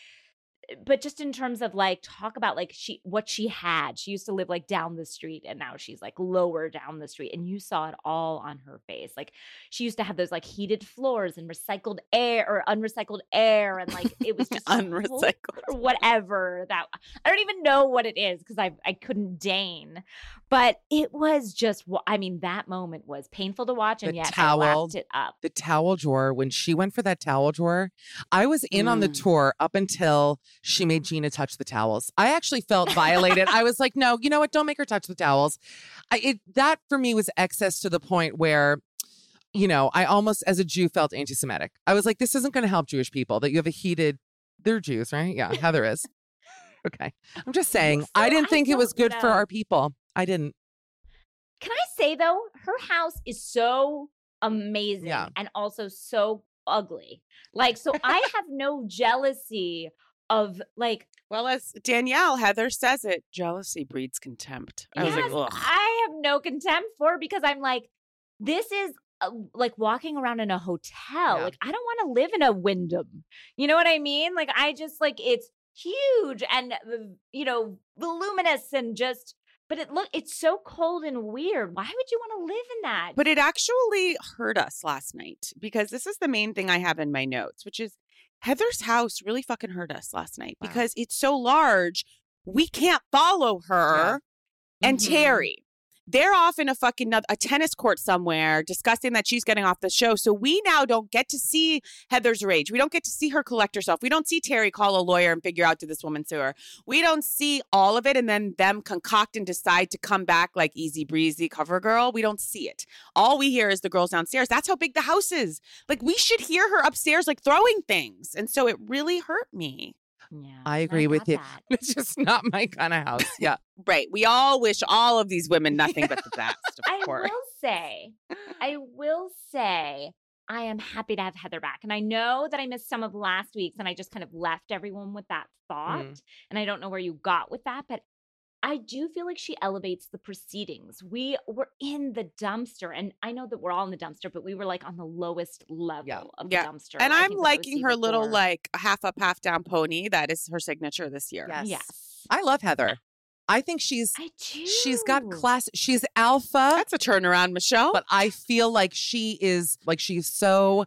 but just in terms of like talk about like she what she had. She used to live like down the street and now she's like lower down the street and you saw it all on her face. Like she used to have those like heated floors and recycled air or unrecycled air and like it was just unrecycled or whatever that i don't even know what it is because i i couldn't deign but it was just i mean that moment was painful to watch and The yet towel, i it up. the towel drawer when she went for that towel drawer i was in on the Mm. tour up until she made gina touch the towels. I actually felt violated. I was like no you know what? Don't make her touch the towels. I, it that for me was excess to the point where you know i almost as a jew felt anti-semitic. I was like this isn't going to help jewish people that you have a heated they're jews right? Yeah heather is. Okay. I'm just saying So i didn't I think it was good for our people. I didn't. Can I say though, her house is so amazing Yeah. and also so ugly. Like, so I have no jealousy of like. well as danielle heather says it jealousy breeds contempt i was like Ugh. I have no contempt for because I'm like, this is. uh like walking around in a hotel. Yeah. Like I don't want to live in a Wyndham. You know what I mean? Like I just like it's huge and uh, you know voluminous and just. But it look it's so cold and weird. Why would you want to live in that? But it actually hurt us last night because this is the main thing I have in my notes, which is Heather's house really fucking hurt us last night Wow. because it's so large. We can't follow her and Mhm. Terry. They're off in a fucking a tennis court somewhere discussing that she's getting off the show. So we now don't get to see Heather's rage. We don't get to see her collect herself. We don't see Terry call a lawyer and figure out did this woman sue her. We don't see all of it and then them concoct and decide to come back like easy breezy cover girl. We don't see it. All we hear is the girls downstairs. That's how big the house is. Like we should hear her upstairs like throwing things. And so it really hurt me. Yeah, I agree with you. that. it's just not my kind of house yeah Right. We all wish all of these women nothing but the best, of I course. will say, I will say, I am happy to have Heather back. And I know that I missed some of last week's and I just kind of left everyone with that thought. Mm. And I don't know where you got with that, but I do feel like she elevates the proceedings. We were in the dumpster, and I know that we're all in the dumpster, but we were like on the lowest level of Yeah. the dumpster. And I I'm liking OC her little like half up, half down pony. That is her signature this year. Yes. Yes. I love Heather. I think she's I do. she's got class. She's alpha, That's a turnaround, Michelle. but I feel like she is like she's so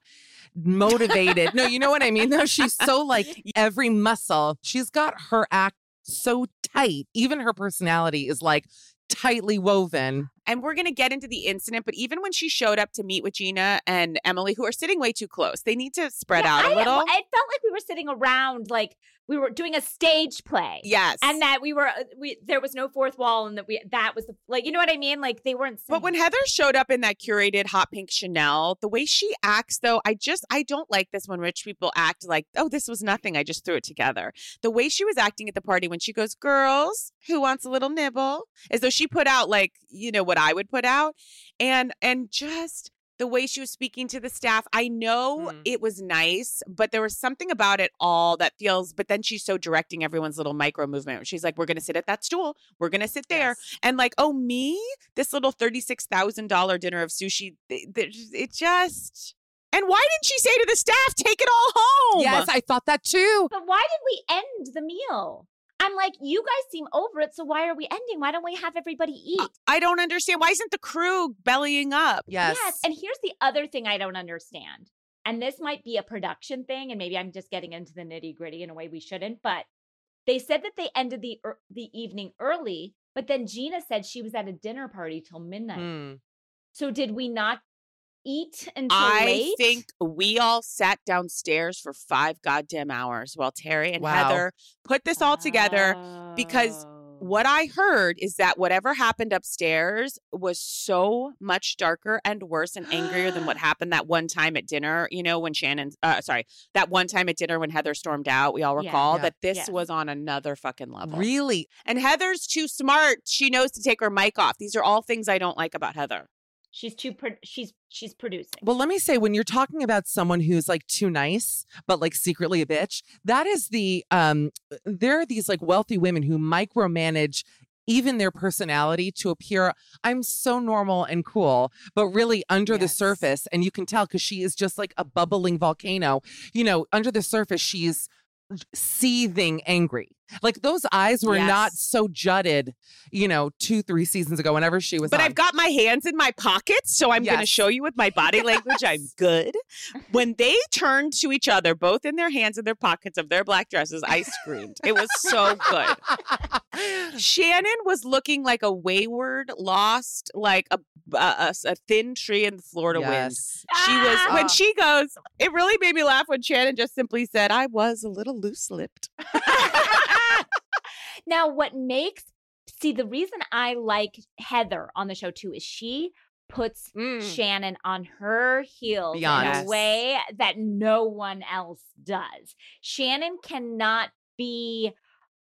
motivated. no, you know what I mean? though. she's so like every muscle. She's got her act so tight. Even her personality is like tightly woven. and we're gonna get into the incident, but even when she showed up to meet with Gina and Emily, who are sitting way too close, they need to spread Yeah, out a I- little. It felt like we were sitting around, like we were doing a stage play. yes. and that we were uh, we there was no fourth wall and that we that was the like you know what i mean like they weren't But when Heather showed up in that curated hot pink Chanel, the way she acts, though, I just I don't like this when rich people act like, oh, this was nothing. I just threw it together. The way she was acting at the party when she goes, "Girls, who wants a little nibble?" as though she put out like you know what I would put out, and and just the way she was speaking to the staff. I know Mm. it was nice, but there was something about it all that feels. But then she's so directing everyone's little micro movement. She's like, "We're gonna sit at that stool. We're gonna sit there." and like, oh me, this little thirty-six thousand dollar dinner of sushi. th- th- It just. And why didn't she say to the staff, "Take it all home"? Yes, I thought that too. but why did we end the meal i'm like you guys seem over it so why are we ending why don't we have everybody eat I don't understand. Why isn't the crew bellying up? Yes. Yes. and here's the other thing i don't understand and this might be a production thing and maybe i'm just getting into the nitty gritty in a way we shouldn't but they said that they ended the ear- the evening early but then gina said she was at a dinner party till midnight Mm. so did we not eat until I late think we all sat downstairs for five goddamn hours while Terry and Wow. Heather put this all together. because Oh. What I heard is that whatever happened upstairs was so much darker and worse and angrier than what happened that one time at dinner. You know, when Shannon, uh, sorry, that one time at dinner when Heather stormed out, we all recall Yeah. that this Yes. was on another fucking level. Really? And Heather's too smart. She knows to take her mic off. These are all things I don't like about Heather. She's too. Pro- she's she's producing. Well, let me say, when you're talking about someone who's like too nice, but like secretly a bitch, that is the um. There are these like wealthy women who micromanage even their personality to appear I'm so normal and cool, but really under the surface, and you can tell because she is just like a bubbling volcano. You know, under the surface, she's seething angry. Like those eyes were not so jutted, you know, two, three seasons ago, whenever she was But on. I've got my hands in my pockets, so I'm going to show you with my body language I'm good. When they turned to each other, both in their hands in their pockets of their black dresses, I screamed. It was so good. Shannon was looking like a wayward, lost, like a a, a- a thin tree in the Florida wind. She was Ah! when she goes. It really made me laugh when Shannon just simply said, "I was a little loose lipped." now, what makes see the reason I like Heather on the show too is she puts Mm. Shannon on her heels Beyond. in a way that no one else does. Shannon cannot be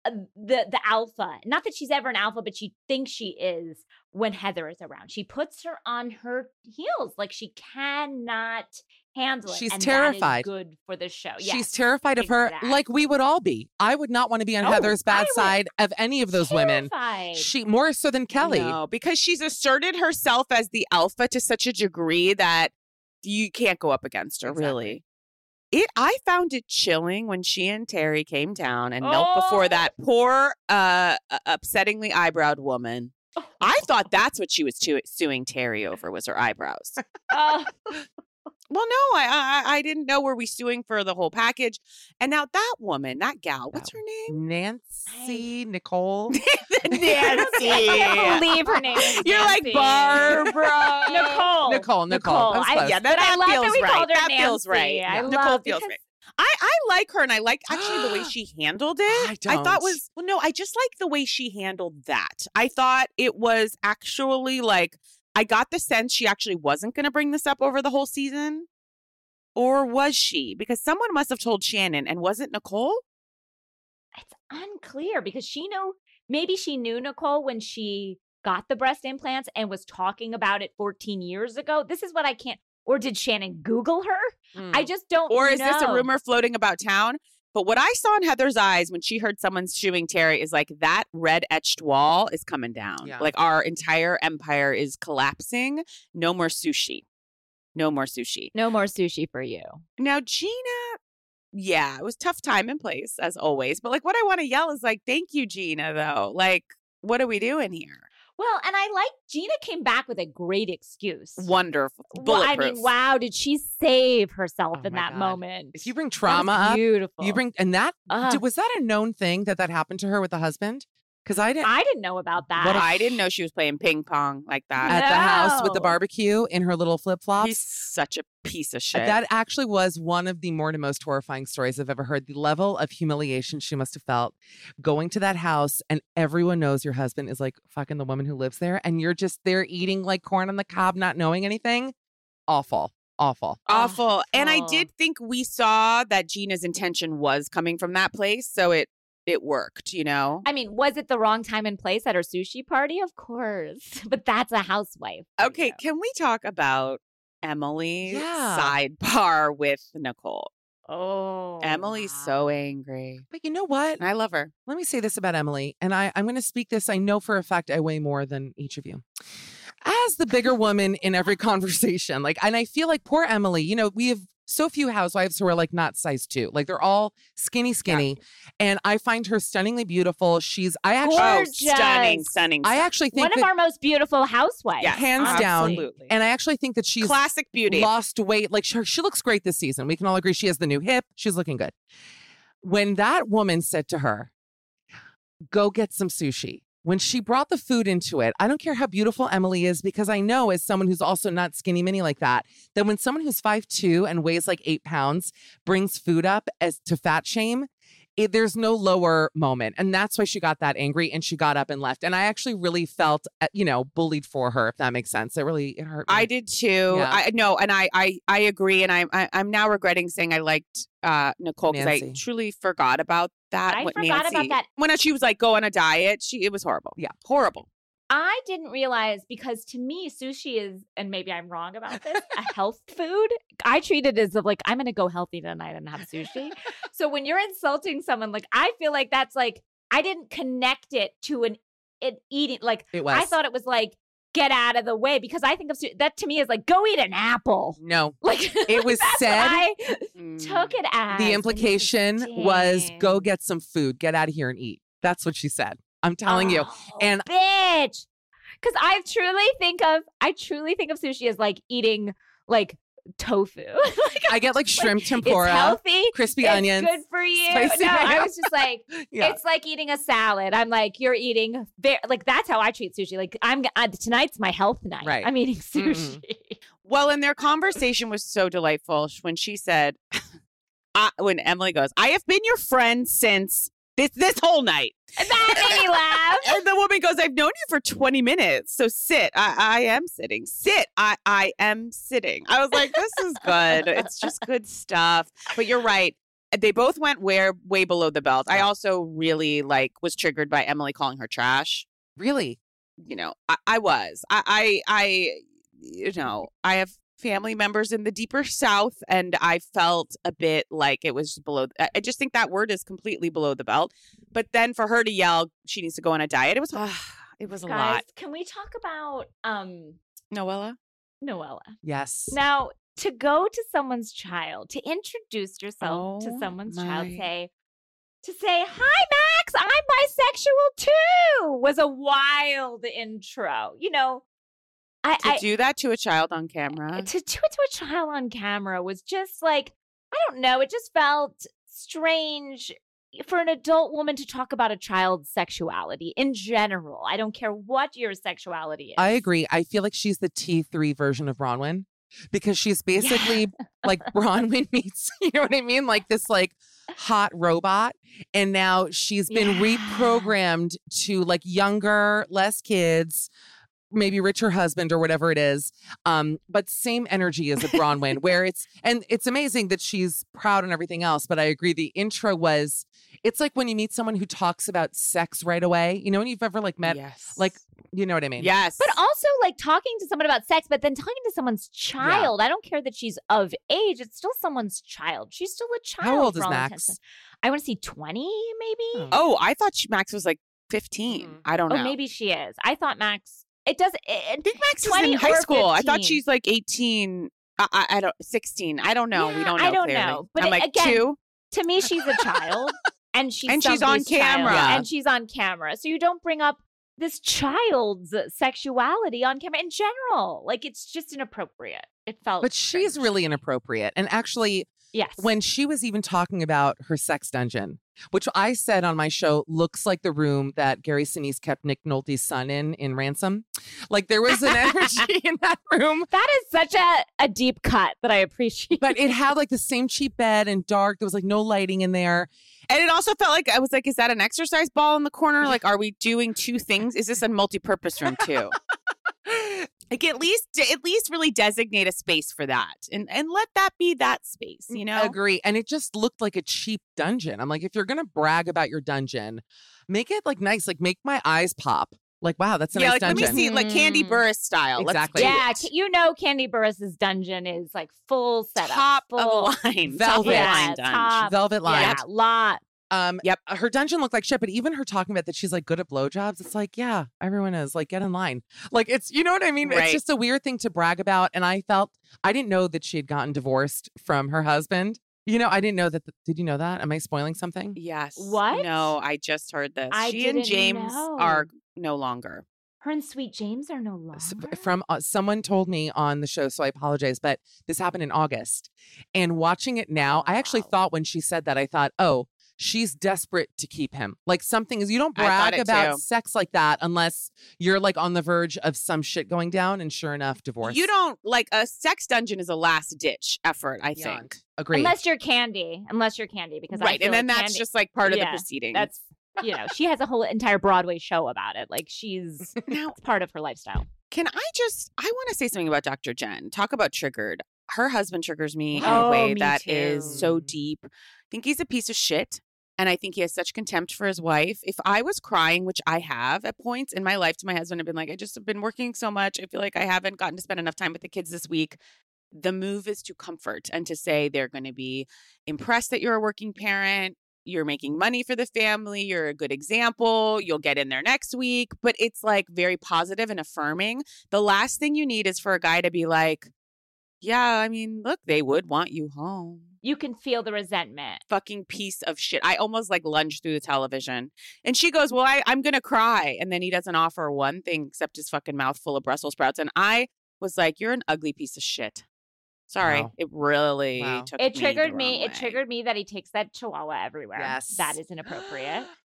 uh, the the alpha. Not that she's ever an alpha, but she thinks she is when Heather is around. She puts her on her heels like she cannot handle it. She's and that is terrified. good for the show. She's terrified of her, like we would all be. I would not want to be on Oh, Heather's bad side of any of those women. She more so than Kelly. No, because she's asserted herself as the alpha to such a degree that you can't go up against her. Exactly. Really, it. I found it chilling when she and Terry came down and knelt before Oh. that poor, uh, uh, upsettingly eyebrowed woman. I thought that's what she was tu- suing Terry over was her eyebrows. Oh, Well, no, I, I I didn't know. Were we suing for the whole package? And now that woman, that gal, what's her name? Nancy, Nicole. Nancy. I can't believe her name. is You're like Barbara. Nicole. Nicole, Nicole. That was I. Yeah, that, but I that love feels that we right. called her that feels right. Nancy. I Yeah. Nicole love feels because- right. I, I like her and I like actually the way ah. she handled it. I thought don't. was well no, I just like the way she handled that. I thought it was actually like I got the sense she actually wasn't going to bring this up over the whole season. Or was she? Because someone must have told Shannon and was it Nicole? It's unclear because she knew maybe she knew Nicole when she got the breast implants and was talking about it 14 years ago. This is what I can't. Or did Shannon Google her? Mm. I just don't. Or is this a rumor floating about town? But what I saw in Heather's eyes when she heard someone suing Terry is like that red etched wall is coming down. Yeah. Like our entire empire is collapsing. No more sushi. No more sushi. No more sushi for you. Now, Gina, yeah, it was tough time and place as always. But like what I want to yell is like, thank you, Gina, though. Like, what are we doing here? Well, and I like Gina came back with a great excuse. Wonderful. Well, I mean, wow, did she save herself Oh in that God. moment? if you bring That was trauma up, beautiful. you bring and that Ugh. did- was that a known thing that that happened to her with the husband? Because I didn't I didn't know about that. But I didn't know she was playing ping pong like that. at the house with the barbecue in her little flip He's flops. such a piece of uh, shit. That actually was one of the more to most horrifying stories I've ever heard. The level of humiliation she must have felt going to that house and everyone knows your husband is like fucking the woman who lives there and you're just there eating like corn on the cob, not knowing anything. Awful. Awful. awful. And I did think we saw that Gina's intention was coming from that place, so it it worked, you know. I mean, was it the wrong time and place at her sushi party? Of course. But that's a housewife. Okay, you. can we talk about Emily's Yeah. sidebar with Nicole? Oh. Emily's wow. so angry. But you know what? And I love her. Let me say this about Emily, and I, I'm going to speak this. I know for a fact I weigh more than each of you. As the bigger woman in every conversation, like, and I feel like poor Emily, you know, we have so few housewives who are like not size two. Like, they're all skinny, skinny. And I find her stunningly beautiful. She's, I actually, Oh, stunning, stunning. I actually think One of that, our most beautiful housewives. Yes, hands down, absolutely. and I actually think that she's classic beauty. lost weight. Like she, she looks great this season. We can all agree she has the new hip. She's looking good. When that woman said to her, "Go get some sushi," when she brought the food into it, I don't care how beautiful Emily is because I know as someone who's also not skinny mini like that, that when someone who's five two and weighs like eight pounds brings food up as to fat shame. It, there's no lower moment. And that's why she got that angry and she got up and left. And I actually really felt, uh, you know, bullied for her, if that makes sense. It really, it hurt me. I did too. Yeah. I no, and I I I agree, and I, I I'm now regretting saying I liked uh Nicole because I truly forgot about that. I with forgot about that. when she was like go on a diet. She it was horrible. Yeah. horrible. I didn't realize because to me, sushi is, and maybe I'm wrong about this, a health food. I treat it as of like, I'm going to go healthy tonight and have sushi. so when you're insulting someone, like, I feel like that's like, I didn't connect it to an it eating, like, It was. I thought it was like, get out of the way because I think of su- that to me is like, go eat an apple. no. Like, It was that's what said- I Mm. took it as. The and implication was go get some food, get out of here and eat. That's what she said. I'm telling you. Oh, And- bitch, because I truly think of I truly think of sushi as like eating like tofu. like, I get like shrimp it's tempura, healthy. crispy it's onions. good for you. spicy no, I was just like, Yeah. it's like eating a salad. I'm like, you're eating very, like that's how I treat sushi. Like I'm uh, tonight's my health night. Right. I'm eating Mm-mm. sushi. Well, and their conversation was so delightful when she said, I, when Emily goes, I have been your friend since this this whole night. And that made me laugh. And the woman goes, I've known you for 20 minutes. So sit. I, I am sitting. Sit. I, I am sitting. I was like, this is good. It's just good stuff. But you're right. They both went where way below the belt. I also really like was triggered by Emily calling her trash. really? You know, I, I was. I, I I you know, I have family members in the deeper south and I felt a bit like it was below I just think that word is completely below the belt. But then for her to yell she needs to go on a diet, it was it was a Guys, lot. can we talk about um Noella? Noella? Yes. Now, to go to someone's child, to introduce yourself to Oh someone's child, say, to say, Hi, Max, I'm bisexual too, was a wild intro. You know, I, To I do that to a child on camera. to do it to a child on camera was just like, I don't know, it just felt strange for an adult woman to talk about a child's sexuality in general. I don't care what your sexuality is. I agree. I feel like she's the T3 version of Braunwyn because she's basically like Braunwyn meets, you know what I mean? Like this like hot robot. And now she's been Yeah. reprogrammed to like younger, less kids, maybe richer husband or whatever it is. Um, but same energy as a Braunwyn, where it's and it's amazing that she's proud and everything else. But I agree the intro was it's like when you meet someone who talks about sex right away. You know, when you've ever like met yes. like you know what I mean? Yes. But also like talking to someone about sex, but then talking to someone's child. I don't care that she's of age; it's still someone's child. She's still a child. How old is Max? I want to see twenty, maybe. Oh. Oh, I thought she, Max was like 15. Mm. I don't Oh, know. maybe she is. I thought Max. It does. It, I think Max is 20 in high school. I thought she's like 18. I, I, I don't 16. I don't know. we don't know. I don't clearly. know. But I'm it- like again, two. to me, she's a child, and she's And she's on camera. and she's on camera. So you don't bring up this child's sexuality on camera in general. Like it's just inappropriate. It felt. But she's really inappropriate. And actually, yes. when she was even talking about her sex dungeon, which I said on my show looks like the room that Gary Sinise kept Nick Nolte's son in in Ransom. Like there was an energy in that room, That is such a, a deep cut that I appreciate. but it had like the same cheap bed and dark. There was like no lighting in there. And it also felt like I was like, is that an exercise ball in the corner? Like, are we doing two things? Is this a multi-purpose room too? like at least at least really designate a space for that. And and let that be that space, you know? I Agree. And it just looked like a cheap dungeon. I'm like, if you're gonna brag about your dungeon, make it like nice. Like make my eyes pop. Like, wow, that's a yeah, nice like dungeon. let me see like Kandi Mm. Burruss style. Exactly. Let's do yeah, you know, Kandi Burruss's dungeon is like full setup, top full of line. Top of the Velvet. line dungeon. top. Velvet line. Yeah, lot. Um, Yep. Her dungeon looked like shit, but even her talking about that she's like good at blowjobs, it's like, yeah, everyone is. Like, get in line. Like, it's, you know what I mean? Right. It's just a weird thing to brag about. And I felt, I didn't know that she had gotten divorced from her husband. You know, I didn't know that. did you know that? Am I spoiling something? Yes. What? No, I just heard this. I she and didn't James know. are no longer. Her and Sweet James are no longer. S- From uh, someone told me on the show, so I apologize, but this happened in August. And watching it now, I actually thought when she said that, I thought, oh, she's desperate to keep him. Like something is, you don't brag about too. sex like that unless you're like on the verge of some shit going down. And sure enough, divorce. You don't like a sex dungeon is a last ditch effort, I Beyond. think. Agree. Unless you're Kandi, unless you're Kandi, because I Right. feel And then like that's Kandi- just like part of Yeah, the proceeding. that's you know she has a whole entire Broadway show about it. Like she's now it's part of her lifestyle. Can I just I want to say something about Dr. Jen. Talk about triggered. Her husband triggers me in Oh, a way me that is too. so deep. Think he's a piece of shit. And I think he has such contempt for his wife. If I was crying, which I have at points in my life to my husband, I've been like, I just have been working so much. I feel like I haven't gotten to spend enough time with the kids this week. The move is to comfort and to say they're going to be impressed that you're a working parent. You're making money for the family. You're a good example. You'll get in there next week. But it's like very positive and affirming. The last thing you need is for a guy to be like, yeah, I mean, look, they would want you home You can feel the resentment. fucking piece of shit. I almost like lunged through the television. And she goes, Well, I, I'm going to cry. And then he doesn't offer one thing except his fucking mouth full of Brussels sprouts. And I was like, You're an ugly piece of shit. Sorry. Wow. It really Wow. took It me triggered the me. wrong It triggered me that he takes that chihuahua everywhere. Yes. That is inappropriate.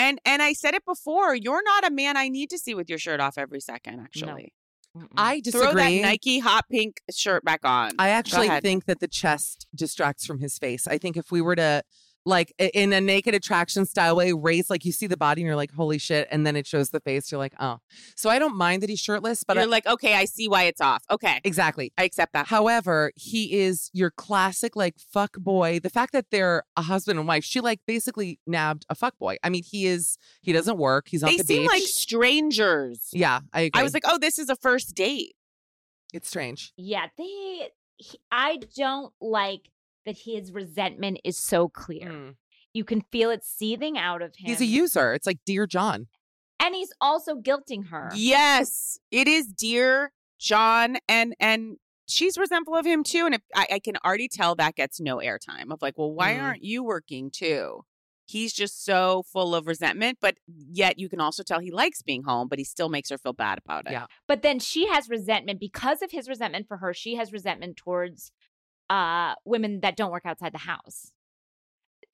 And and I said it before, you're not a man I need to see with your shirt off every second, actually. Mm-mm. I Throw that. Nike hot pink shirt back on. I actually think that the chest distracts from his face. I think if we were to like in a naked attraction style way, raise like you see the body and you're like, holy shit, and then it shows the face, you're like, oh. So I don't mind that he's shirtless, but you're I, like, okay, I see why it's off. Okay. exactly. I accept that. However, he is your classic like fuck boy. The fact that they're a husband and wife, she like basically nabbed a fuck boy. I mean, he is he doesn't work. He's on They the seem beach. like strangers. yeah, I agree. I was like, oh, this is a first date. it's strange. Yeah, they. He, I don't like that his resentment is so clear. Mm. You can feel it seething out of him. He's a user. It's like dear John. and he's also guilting her. Yes, it is dear John, and and she's resentful of him too. And if, I, I can already tell that gets no airtime. Of like, well, why Mm. aren't you working too? He's just so full of resentment, but yet you can also tell he likes being home, but he still makes her feel bad about it. Yeah. But then she has resentment because of his resentment for her. She has resentment towards uh women that don't work outside the house.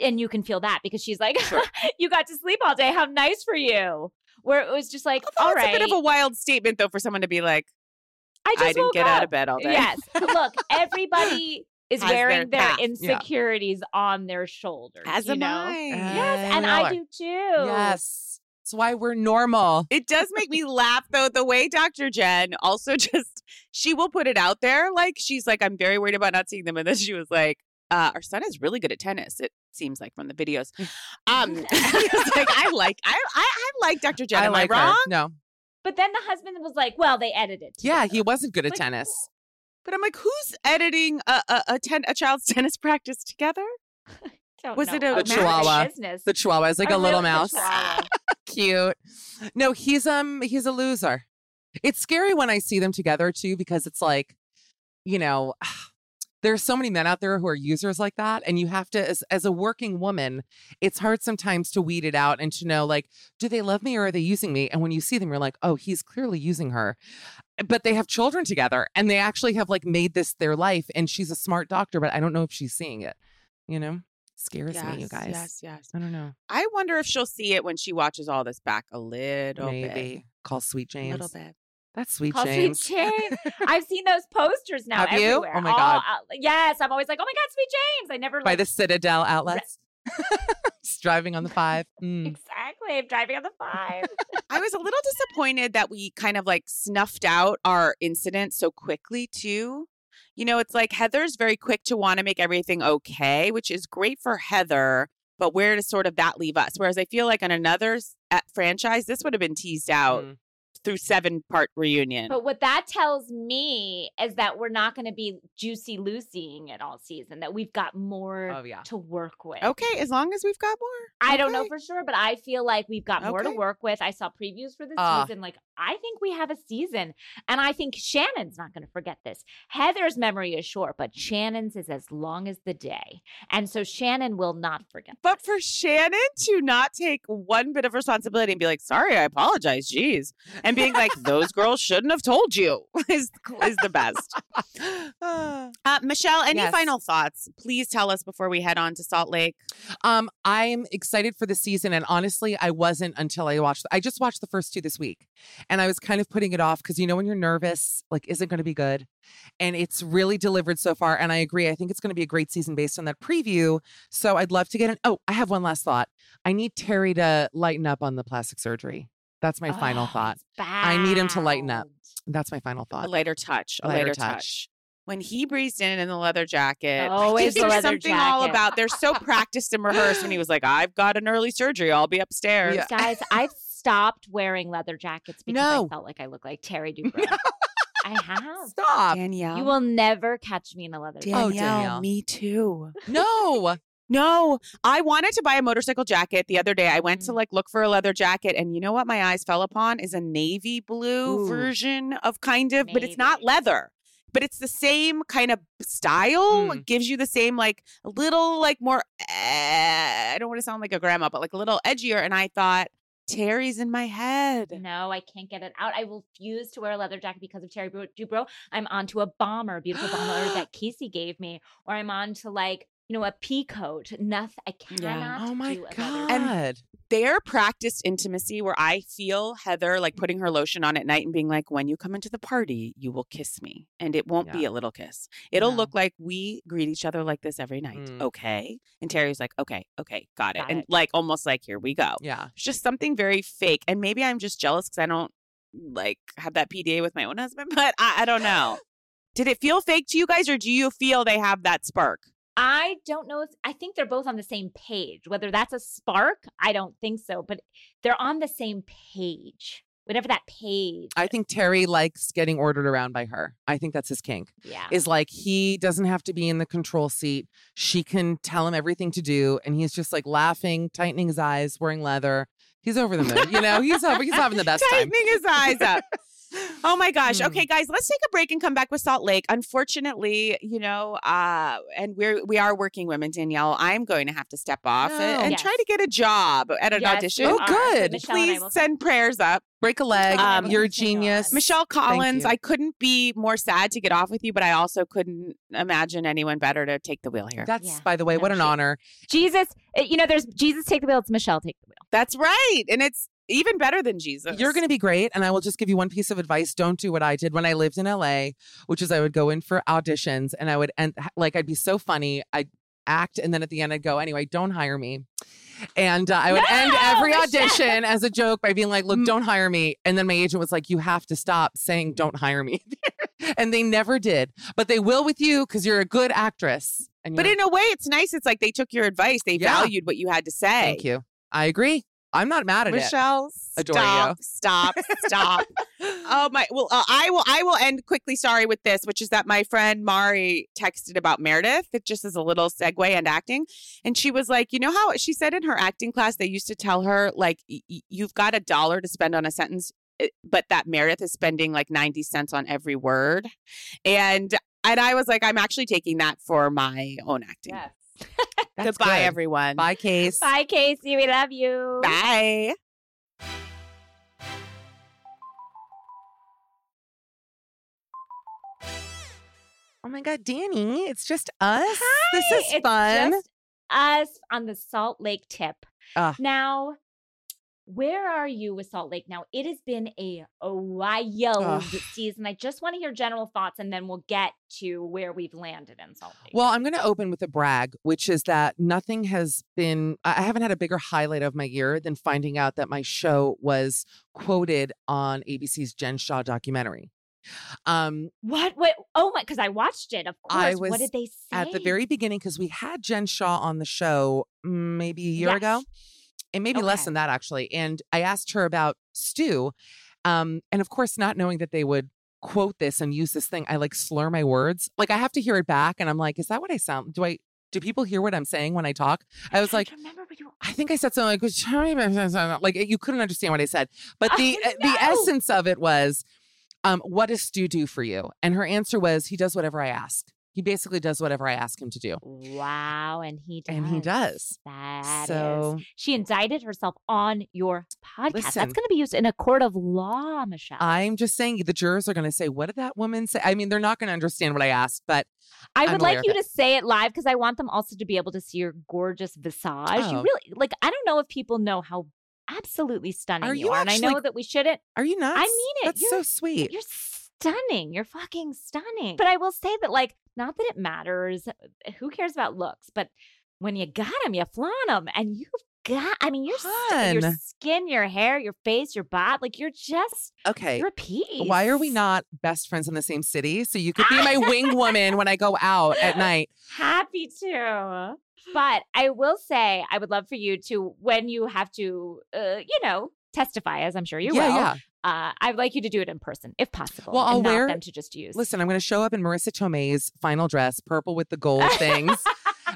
And you can feel that because she's like, Sure. "You got to sleep all day. How nice for you." Where it was just like, Although "All it's a bit of a wild statement though for someone to be like, I just I didn't get up. out of bed all day. Yes. Look, everybody is Has their wearing their, path. Yeah. insecurities on their shoulders. As you am know? I. Yes, and I do too. Yes. That's why we're normal. It does make me laugh though, the way Dr. Jen also just she will put it out there. Like she's like, I'm very worried about not seeing them. And then she was like, uh, our son is really good at tennis, it seems like from the videos. Um it's like I like I I, I like Dr. Jen. I Am like I her. No. But then the husband was like, "Well, they edited." Yeah, he wasn't good at Like, tennis. But I'm like, who's editing a a, a, ten, a child's tennis practice together? Don't Was know. it a Imagine chihuahua? Business. The chihuahua is like I a little really- mouse. Cute. No, he's um he's a loser. It's scary when I see them together too because it's like, you know, there's so many men out there who are users like that and you have to as, as a working woman it's hard sometimes to weed it out and to know like do they love me or are they using me and when you see them you're like oh he's clearly using her but they have children together and they actually have like made this their life and she's a smart doctor but i don't know if she's seeing it you know scares me you guys Yes, yes. i don't know I wonder if she'll see it when she watches all this back a little maybe call sweet bit. A little bit. that's sweet Call james Sweet James. I've seen those posters now Have you? Oh my All God. out- yes, I'm always like, "Oh my God, Sweet James!" I never by like, the citadel outlets Just driving on the five Mm. exactly. I'm driving on the five. I was a little disappointed that we kind of like snuffed out our incident so quickly, too. You know, it's like Heather's very quick to want to make everything okay, which is great for Heather, but where does sort of that leave us? Whereas I feel like on another uh, franchise, this would have been teased out Mm. through seven part reunion. but what that tells me is that we're not going to be juicy Lucying it all season. That we've got more oh yeah to work with. okay, as long as we've got more. I don't know for sure, but I feel like we've got more to work with. I saw previews for this Ah. season. Like, I think we have a season. And I think Shannon's not going to forget this. Heather's memory is short, but Shannon's is as long as the day. And so Shannon will not forget. But this. for Shannon to not take one bit of responsibility and be like, sorry, I apologize, geez. And being like, those girls shouldn't have told you is, is the best. Uh, Michelle, any Yes. final thoughts? Please tell us before we head on to Salt Lake. Um, I'm excited for the season, and honestly, I wasn't until I watched. I just watched the first two this week, and I was kind of putting it off because you know when you're nervous, like, is it going to be good? And it's really delivered so far, and I agree. I think it's going to be a great season based on that preview. So I'd love to get an. Oh, I have one last thought. I need Terry to lighten up on the plastic surgery. That's my final Oh, thought. it's I need him to lighten up. That's my final thought. A lighter touch. A Lighter lighter, touch. touch. when he breezed in in the leather jacket. Always just the there's leather something all about. They're so practiced and rehearsed. When he was like, "I've got an early surgery. I'll be upstairs." Yeah. Guys, I've stopped wearing leather jackets because No. I felt like I look like Terry Dubrow. I have. Stop. Danielle. You will never catch me in a leather jacket. Oh, Danielle. me too. No. No, I wanted to buy a motorcycle jacket the other day. I went to Mm. like look for a leather jacket, and you know what my eyes fell upon is a navy blue Ooh. version of kind of, but it's not leather. But it's the same kind of style. Mm. It gives you the same like a little like more. eh, I don't want to sound like a grandma, but like a little edgier. And I thought Terry's in my head. No, I can't get it out. I will refuse to wear a leather jacket because of Terry Dubrow. I'm onto a bomber, beautiful bomber that Casey gave me, or I'm on to like you know a pea coat. Nothing. I cannot. Oh my do a god. jacket. Their practiced intimacy, where I feel Heather like putting her lotion on at night and being like, "When you come into the party, you will kiss me, and it won't be a little kiss. It'll No. look like we greet each other like this every night, Mm. okay?" And Terry's like, "Okay, okay, got it," Got and it. like almost like, "Here we go." Yeah. It's just something very fake, and maybe I'm just jealous because I don't like have that PDA with my own husband, but I, I don't know. Did it feel fake to you guys, or do you feel they have that spark? I don't know if I think they're both on the same page. Whether that's a spark, I don't think so, but they're on the same page. Whatever that page. I think Terry likes getting ordered around by her. I think that's his kink. yeah. Is like he doesn't have to be in the control seat. She can tell him everything to do, and he's just like laughing, tightening his eyes, wearing leather. He's over the moon. You know, he's over, he's having the best time. Tightening his eyes up. Oh my gosh. Hmm. Okay, guys, let's take a break and come back with Salt Lake. Unfortunately, you know, uh, and we're we are working women, Danielle. I'm going to have to step off and, No. and Yes. try to get a job at an Yes, audition. Oh, good. Michelle and I Please will- send prayers up. Break a leg. Um, You're a genius. Michelle Collins. I couldn't be more sad to get off with you, but I also couldn't imagine anyone better to take the wheel here. That's, Yeah. by the way, No, what an she- honor. Jesus, uh, you know, there's Jesus take the wheel. It's Michelle take the wheel. That's right. And it's even better than Jesus. You're going to be great. And I will just give you one piece of advice. Don't do what I did when I lived in LA, which is I would go in for auditions and I would end, like, I'd be so funny. I'd act. And then at the end, I'd go, anyway, don't hire me. And uh, I would end every audition as a joke by being like, look, don't hire me. And then my agent was like, you have to stop saying, don't hire me. and they never did. But they will with you because you're a good actress. And But in a way, it's nice. It's like they took your advice. They Yeah. valued what you had to say. thank you. I agree. I'm not mad at it. Michelle, Adore you. stop, stop, stop. oh my! Well, uh, I will. I will end quickly. Sorry with this, which is that my friend Mari texted about Meredith. It just is a little segue and acting, and she was like, you know how she said in her acting class they used to tell her like, y- y- you've got a dollar to spend on a sentence, eh, but that Meredith is spending like ninety cents on every word, and and I was like, I'm actually taking that for my own acting. That's Goodbye, good. everyone. Bye, Case. Bye, Casey. We love you. Bye. Oh my God, Danny, it's just us. this is it's fun. just us on the Salt Lake tip. Now, where are you with Salt Lake? Now, it has been a, wild Ugh. season. I just want to hear general thoughts and then we'll get to where we've landed in Salt Lake. Well, I'm going to open with a brag, which is that nothing has been, I haven't had a bigger highlight of my year than finding out that my show was quoted on ABC's Jen Shah documentary. Um, what? What? Oh my! Because I watched it. Of course. I what did they say at the very beginning, because we had Jen Shah on the show mm, maybe a year Yes. ago, and maybe less than that, actually. And I asked her about Stu. Um, and of course, not knowing that they would quote this and use this thing, I like slur my words. Like I have to hear it back, and I'm like, is that what I sound? Do I? Do people hear what I'm saying when I talk? I was like, remember you. I think I said something like, like you couldn't understand what I said. But the Oh, uh, the essence of it was, um, what does Stu do for you? And her answer was, he does whatever I ask. He basically does whatever I ask him to do. Wow, and he does. And he does. That is. so She indicted herself on your podcast. Listen. That's going to be used in a court of law, Michelle. I'm just saying the jurors are going to say, what did that woman say? I mean, they're not going to understand what I asked, but I I'm would like you to say it live because I want them also to be able to see your gorgeous visage. You Oh. really like. I don't know if people know how absolutely stunning Are you you are, and I know that we shouldn't. are you not? I mean it. That's You're- so sweet. You're stunning. You're fucking stunning. But I will say that, like, not that it matters. Who cares about looks? But when you got them, you flaunt them, and you've got. I mean, your, your skin, your hair, your face, your body, like you're just, Okay. you're a piece. Why are we not best friends in the same city? So you could be my wing woman when I go out at night. Happy to. But I will say, I would love for you to, when you have to, uh, you know, testify, as I'm sure you yeah, will. yeah. Uh, I'd like you to do it in person, if possible. Well, I'll wear- them to just use. Listen, I'm going to show up in Marisa Tomei's final dress, purple with the gold things,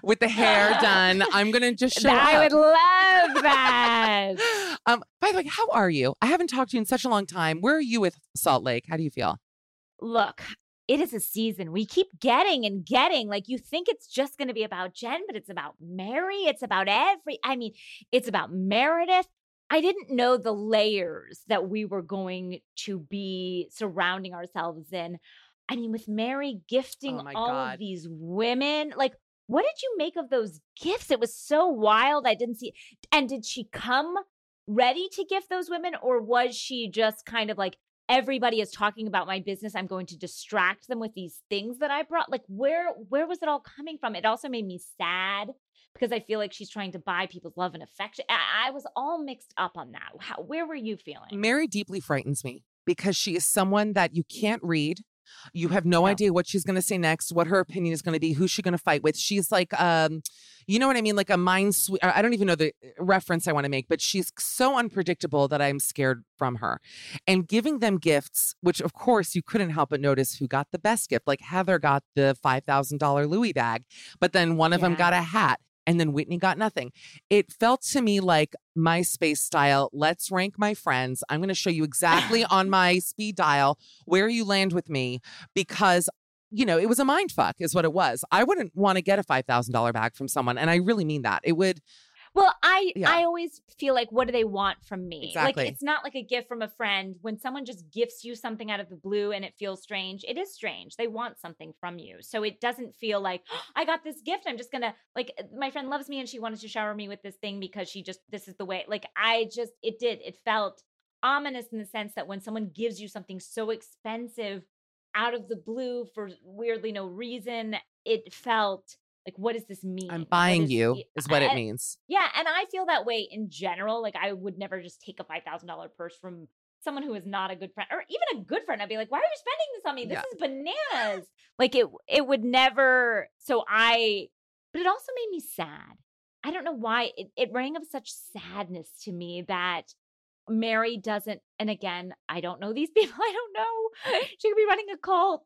with the hair done. I'm going to just show I up. would love that. um, by the way, how are you? I haven't talked to you in such a long time. Where are you with Salt Lake? How do you feel? Look, it is a season. We keep getting and getting. Like you think it's just going to be about Jen, but it's about Mary. It's about every, I mean, it's about Meredith. I didn't know the layers that we were going to be surrounding ourselves in. I mean, with Mary oh gifting Oh all God. of these women, like, what did you make of those gifts? It was so wild. I didn't see. And did she come ready to gift those women, or was she just kind of like, everybody is talking about my business i'm going to distract them with these things that i brought like where where was it all coming from it also made me sad because i feel like she's trying to buy people's love and affection i, I was all mixed up on that How, where were you feeling Mary deeply frightens me because she is someone that you can't read. You have no No. idea what she's going to say next, what her opinion is going to be, who's she going to fight with. She's like, um, you know what I mean? Like a mind sweep. I don't even know the uh, reference I want to make, but she's so unpredictable that I'm scared from her. And giving them gifts, which of course you couldn't help but notice who got the best gift. Like Heather got the $5,000 Louis bag, but then one of them got a hat. And then Whitney got nothing. It felt to me like MySpace style. Let's rank my friends. I'm going to show you exactly on my speed dial where you land with me because you know it was a mind fuck is what it was i wouldn't want to get a $5000 bag from someone and i really mean that it would well i Yeah. i always feel like what do they want from me? Exactly. like it's not like a gift from a friend. When someone just gifts you something out of the blue and it feels strange it is strange. They want something from you. So it doesn't feel like i got this gift. I'm just gonna like uh, my friend loves me and she wanted to shower me with this thing because she just this is the way like i just it did. It felt ominous in the sense that when someone gives you something so expensive out of the blue for weirdly no reason it felt like what does this mean i'm buying is- you is what it means yeah, and I feel that way in general. Like I would never just take a five thousand dollar purse from someone who is not a good friend, or even a good friend. I'd be like, "Why are you spending this on me? This Yeah. is bananas!" like it, it would never. So I, but it also made me sad. I don't know why it, it rang of such sadness to me that Mary doesn't. And again, I don't know these people. I don't know. She could be running a cult.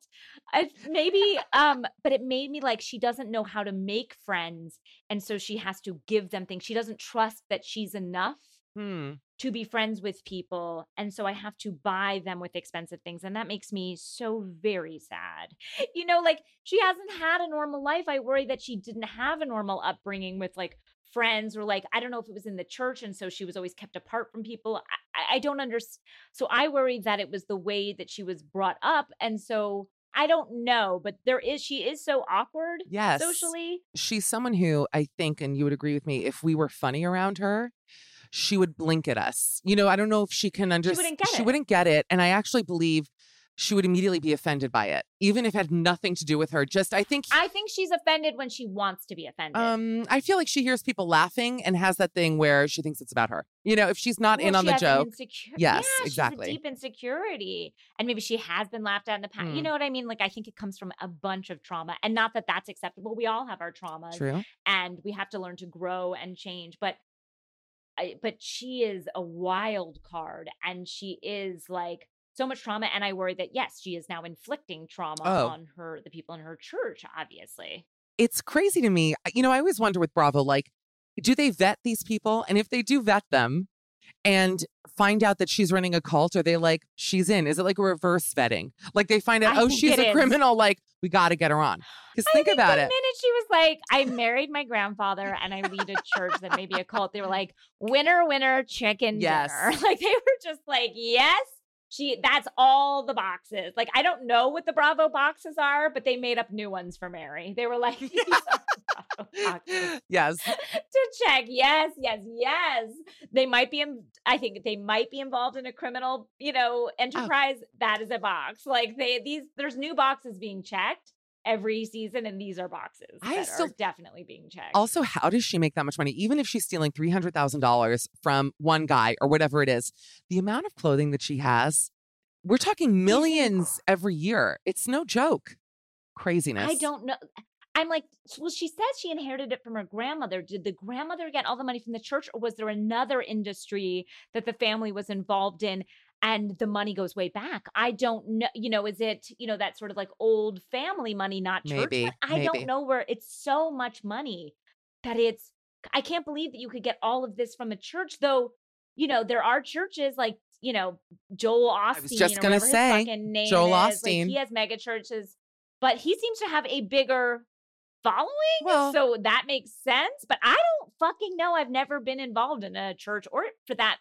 I, maybe, um, but it made me like she doesn't know how to make friends and so she has to give them things. She doesn't trust that she's enough hmm. to be friends with people. And so I have to buy them with expensive things. And that makes me so very sad. You know, like she hasn't had a normal life. I worry that she didn't have a normal upbringing with like friends or like, I don't know if it was in the church. And so she was always kept apart from people. I, I don't understand. So I worry that it was the way that she was brought up. And so I don't know, but there is, she is so awkward yes socially. she's someone who i think and you would agree with me if we were funny around her she would blink at us you know i don't know if she can understand she, wouldn't get she wouldn't get it and i actually believe she would immediately be offended by it even if it had nothing to do with her just i think I think she's offended when she wants to be offended. Um, I feel like she hears people laughing and has that thing where she thinks it's about her. You know, if she's not in Well, on the joke. insecure- Yes, yeah, exactly. Deep insecurity, and maybe she has been laughed at in the past. You Mm. know what I mean? Like I think it comes from a bunch of trauma, and not that that's acceptable. We all have our traumas, True. and we have to learn to grow and change. But, I, but she is a wild card, and she is like so much trauma. And I worry that yes, she is now inflicting trauma Oh. on her, the people in her church, obviously. It's crazy to me. You know, I always wonder with Bravo, like, do they vet these people? And if they do vet them and find out that she's running a cult, are they like, she's in? Is it like a reverse vetting? Like they find out, I oh, she's a is. criminal, like, we got to get her on. Because I think about the it. minute she was like, I married my grandfather and I lead a church that may be a cult, they were like, winner, winner, chicken Yes. dinner. Like they were just like, yes. She that's all the boxes. Like I don't know what the Bravo boxes are, but they made up new ones for Mary. They were like these are the Bravo boxes yes. to check. Yes, yes, yes. They might be. in- I think they might be involved in a criminal, you know, oh. enterprise. That is a box. Like they these. There's new boxes being checked. Every season, and these are boxes I that still- are definitely being checked. Also, how does she make that much money? Even if she's stealing $300,000 from one guy or whatever it is, the amount of clothing that she has, we're talking millions every year. It's no joke. Craziness. I don't know. I'm like, well, she says she inherited it from her grandmother. Did the grandmother get all the money from the church, or was there another industry that the family was involved in and the money goes way back? I don't know. You know, is it, you know, that sort of like old family money, not church? Maybe, money? I maybe. don't know where it's so much money that it's, I can't believe that you could get all of this from a church, though, you know, there are churches like, you know, Joel Osteen. I was just gonna say, name Joel is. Like, he has mega churches, but he seems to have a bigger following. Well- so that makes sense. But I don't fucking know. I've never been involved in a church or for that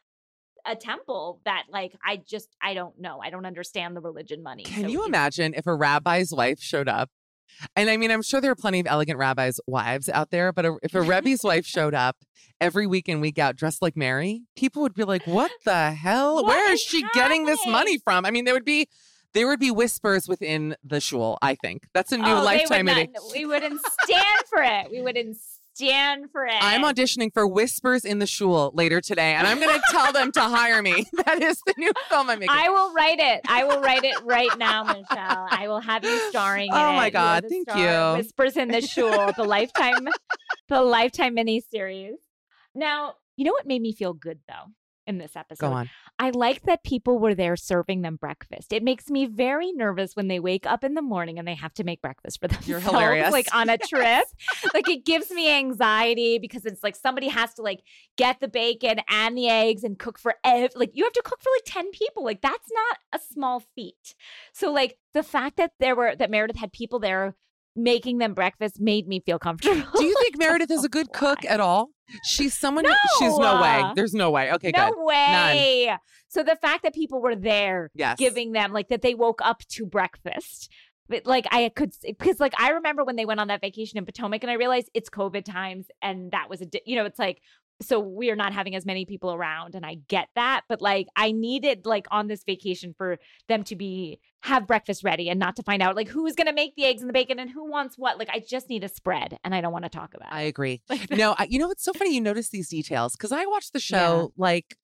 a temple that like I just I don't know. I don't understand the religion money. Can So you imagine if a rabbi's wife showed up? And I mean, I'm sure there are plenty of elegant rabbis' wives out there, but a, if a rebbe's wife showed up every week and week out dressed like Mary, people would be like, "What the hell? What Where is is she getting this money from?" I mean, there would be there would be whispers within the shul. I think that's a new Oh, they would lifetime not- We wouldn't stand for it. We wouldn't stand for it. I'm auditioning for Whispers in the Shul later today, and I'm going to tell them to hire me. That is the new film I'm making. I will write it. I will write it right now, Michelle. I will have you starring oh in Oh my You God, the thank star. you. Whispers in the Shul, the lifetime, the lifetime miniseries. Now, you know what made me feel good though in this episode? Go on. I like that people were there serving them breakfast. It makes me very nervous when they wake up in the morning and they have to make breakfast for themselves. You're hilarious. Like on a trip. like it gives me anxiety because it's like somebody has to like get the bacon and the eggs and cook for ev- like you have to cook for like 10 people. Like that's not a small feat. So like the fact that there were that Meredith had people there making them breakfast made me feel comfortable. Do you think Meredith is a good cook at all? She's someone. who- She's no way. There's no way. Okay, no good. way. So the fact that people were there Yes. giving them like that they woke up to breakfast. But like I could because like I remember when they went on that vacation in Potomac and I realized it's COVID times and that was a di- you know it's like so we are not having as many people around and I get that but like I needed like on this vacation for them to be have breakfast ready and not to find out like who's going to make the eggs and the bacon and who wants what like I just need a spread and I don't want to talk about it. I agree. No, I, you know it's so funny you notice these details because I watched the show like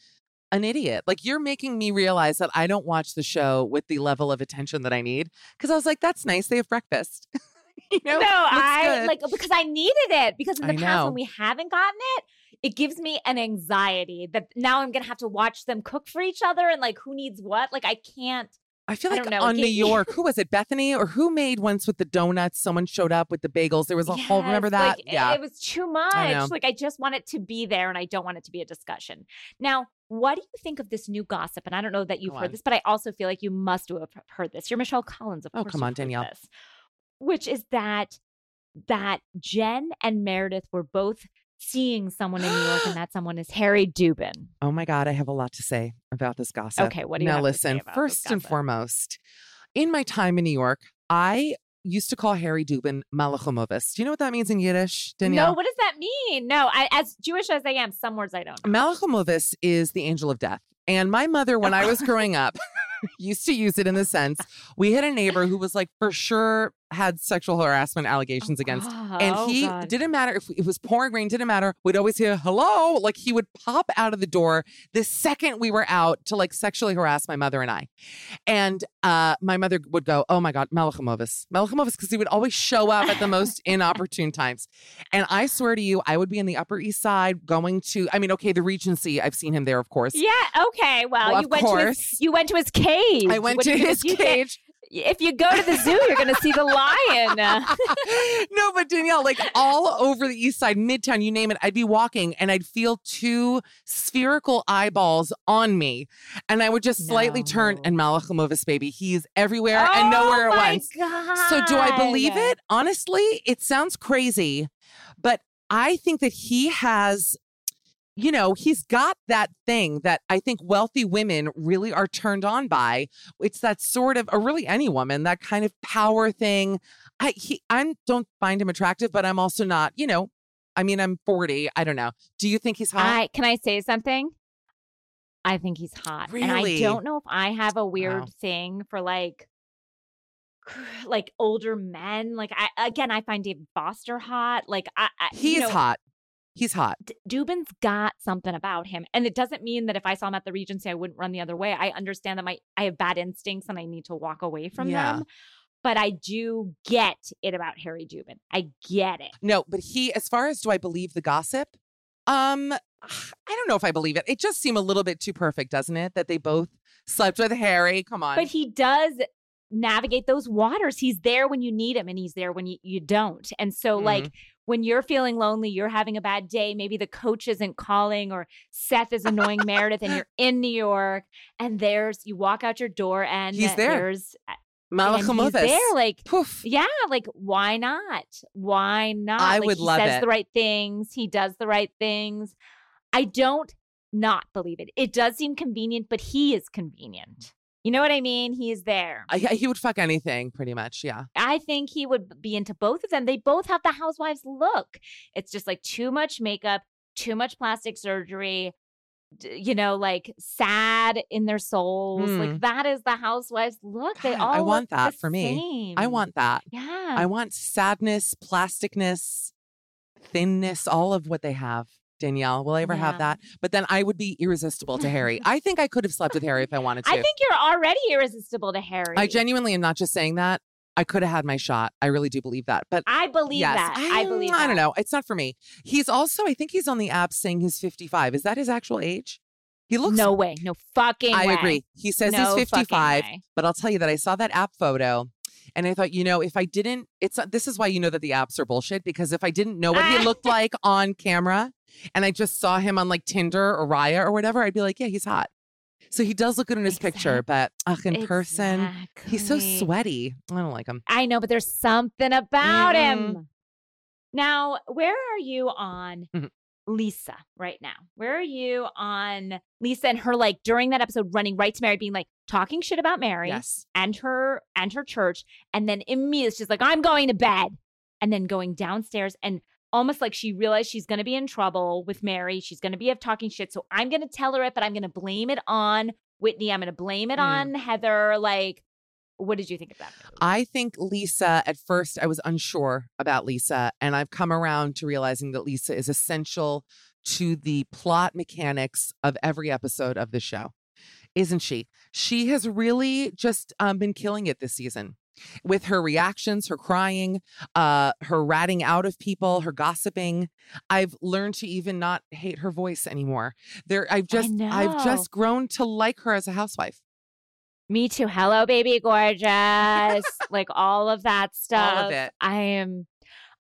an idiot. Like you're making me realize that I don't watch the show with the level of attention that I need because I was like, that's nice. They have breakfast. you know, no, I good. like because I needed it because in the past when we haven't gotten it, it gives me an anxiety that now I'm gonna have to watch them cook for each other and like who needs what. Like I can't. I feel I like don't know, on New York, who was it? Bethany or who made once with the donuts? Someone showed up with the bagels. There was a whole. Remember that? like, it- yeah. it, was too I much. Like I just want it to be there, and I don't want it to be a discussion. Now, what do you think of this new gossip? And I don't know that you've Go heard on. this, but I also feel like you must have heard this. You're Michelle Collins, of Oh, course. come on, Danielle. This, which is that that Jen and Meredith were both seeing someone in New York, and that someone is Harry Dubin. Oh my God, I have a lot to say about this gossip. Okay, what do you now? have to say listen, first and foremost, in my time in New York, I used to call Harry Dubin Malachumovis. Do you know what that means in Yiddish, Danielle? No, what does that mean? No, I, as Jewish as I am, some words I don't. know. Malachumovis is the angel of death. And my mother, when I was growing up, used to use it in the sense we had a neighbor who was like for sure had sexual harassment allegations against and Oh, he God. didn't matter if it was pouring rain didn't matter we'd always hear hello like he would pop out of the door the second we were out to like sexually harass my mother and i and uh my mother would go oh my god malachumovis malachumovis because he would always show up at the most inopportune times and i swear to you i would be in the upper east side going to i mean okay the regency i've seen him there of course Yeah. Okay. Well, Well, you of went to course. his. You went to his cage. i went to his get- cage if you go to the zoo, you're going to see the lion. No, but Danielle, like all over the east side, midtown, you name it, I'd be walking and I'd feel two spherical eyeballs on me. And I would just slightly turn No. and Malachumovis, baby, he's everywhere and oh nowhere oh at once. So do I believe it? Honestly, it sounds crazy, but I think that he has you know, he's got that thing that I think wealthy women really are turned on by. It's that sort of, or really any woman, that kind of power thing. I he I don't find him attractive, but I'm also not, you know, I mean, I'm 40. I don't know. Do you think he's hot? I can I say something? I think he's hot, and I don't know if I have a weird Wow. thing for like like older men. Like I again, I find David Foster hot. Like I, I He's you know, hot. He's hot. D- Dubin's got something about him, and it doesn't mean that if I saw him at the Regency, I wouldn't run the other way. I understand that my I have bad instincts and I need to walk away from Yeah. them. But I do get it about Harry Dubin. I get it. No, but he, as far as do I believe the gossip? Um, I don't know if I believe it. It just seemed a little bit too perfect, doesn't it? That they both slept with Harry. Come on. But he does navigate those waters. He's there when you need him and he's there when you, you don't. And so, Mhm. like, when you're feeling lonely, you're having a bad day, maybe the coach isn't calling or Seth is annoying Meredith and you're in New York and there's, you walk out your door and He's there. there's, uh, and he's there. Like, Poof. yeah, like, why not? Why not? I Like, would he love says it. the right things. He does the right things. I don't not believe it. It does seem convenient, but he is convenient. You know what I mean? He's there. I, he would fuck anything, pretty much. Yeah. I think he would be into both of them. They both have the housewives look. It's just like too much makeup, too much plastic surgery, you know, like sad in their souls. Hmm. Like that is the housewives look. They all I want that for me. same. I want that. Yeah. I want sadness, plasticness, thinness, all of what they have. Danielle, will I ever have that? But then I would be irresistible to Harry. I think I could have slept with Harry if I wanted to. I think you're already irresistible to Harry. I genuinely am not just saying that. I could have had my shot. I really do believe that. But I believe yes, that. I, believe I don't that. know. It's not for me. He's also, I think he's on the app saying he's 55. Is that his actual age? He looks No way. No fucking I way. agree. He says No he's 55, but I'll tell you that I saw that app photo and I thought, you know, if I didn't, it's this is why you know that the apps are bullshit because if I didn't know what he looked like on camera and I just saw him on like Tinder or Raya or whatever, I'd be like, yeah, he's hot. So he does look good in his picture, but ugh, in person, he's so sweaty. I don't like him. I know, but there's something about Mm-mm. him. Now, where are you on Mhm. Lisa right now? Where are you on Lisa and her like during that episode running right to Mary, being like talking shit about Mary Yes. and her and her church, and then immediately she's like, I'm going to bed, and then going downstairs and almost like she realized she's going to be in trouble with Mary. She's going to be up talking shit, so I'm going to tell her it, but I'm going to blame it on Whitney. I'm going to blame it Mm. on Heather. Like, what did you think of that? I think Lisa, at first, I was unsure about Lisa, and I've come around to realizing that Lisa is essential to the plot mechanics of every episode of the show, isn't she? She has really just um, been killing it this season with her reactions, her crying, uh, her ratting out of people, her gossiping. I've learned to even not hate her voice anymore. There, I've just, I've just grown to like her as a housewife. Me too. Hello, baby, gorgeous. like all of that stuff. it. I am.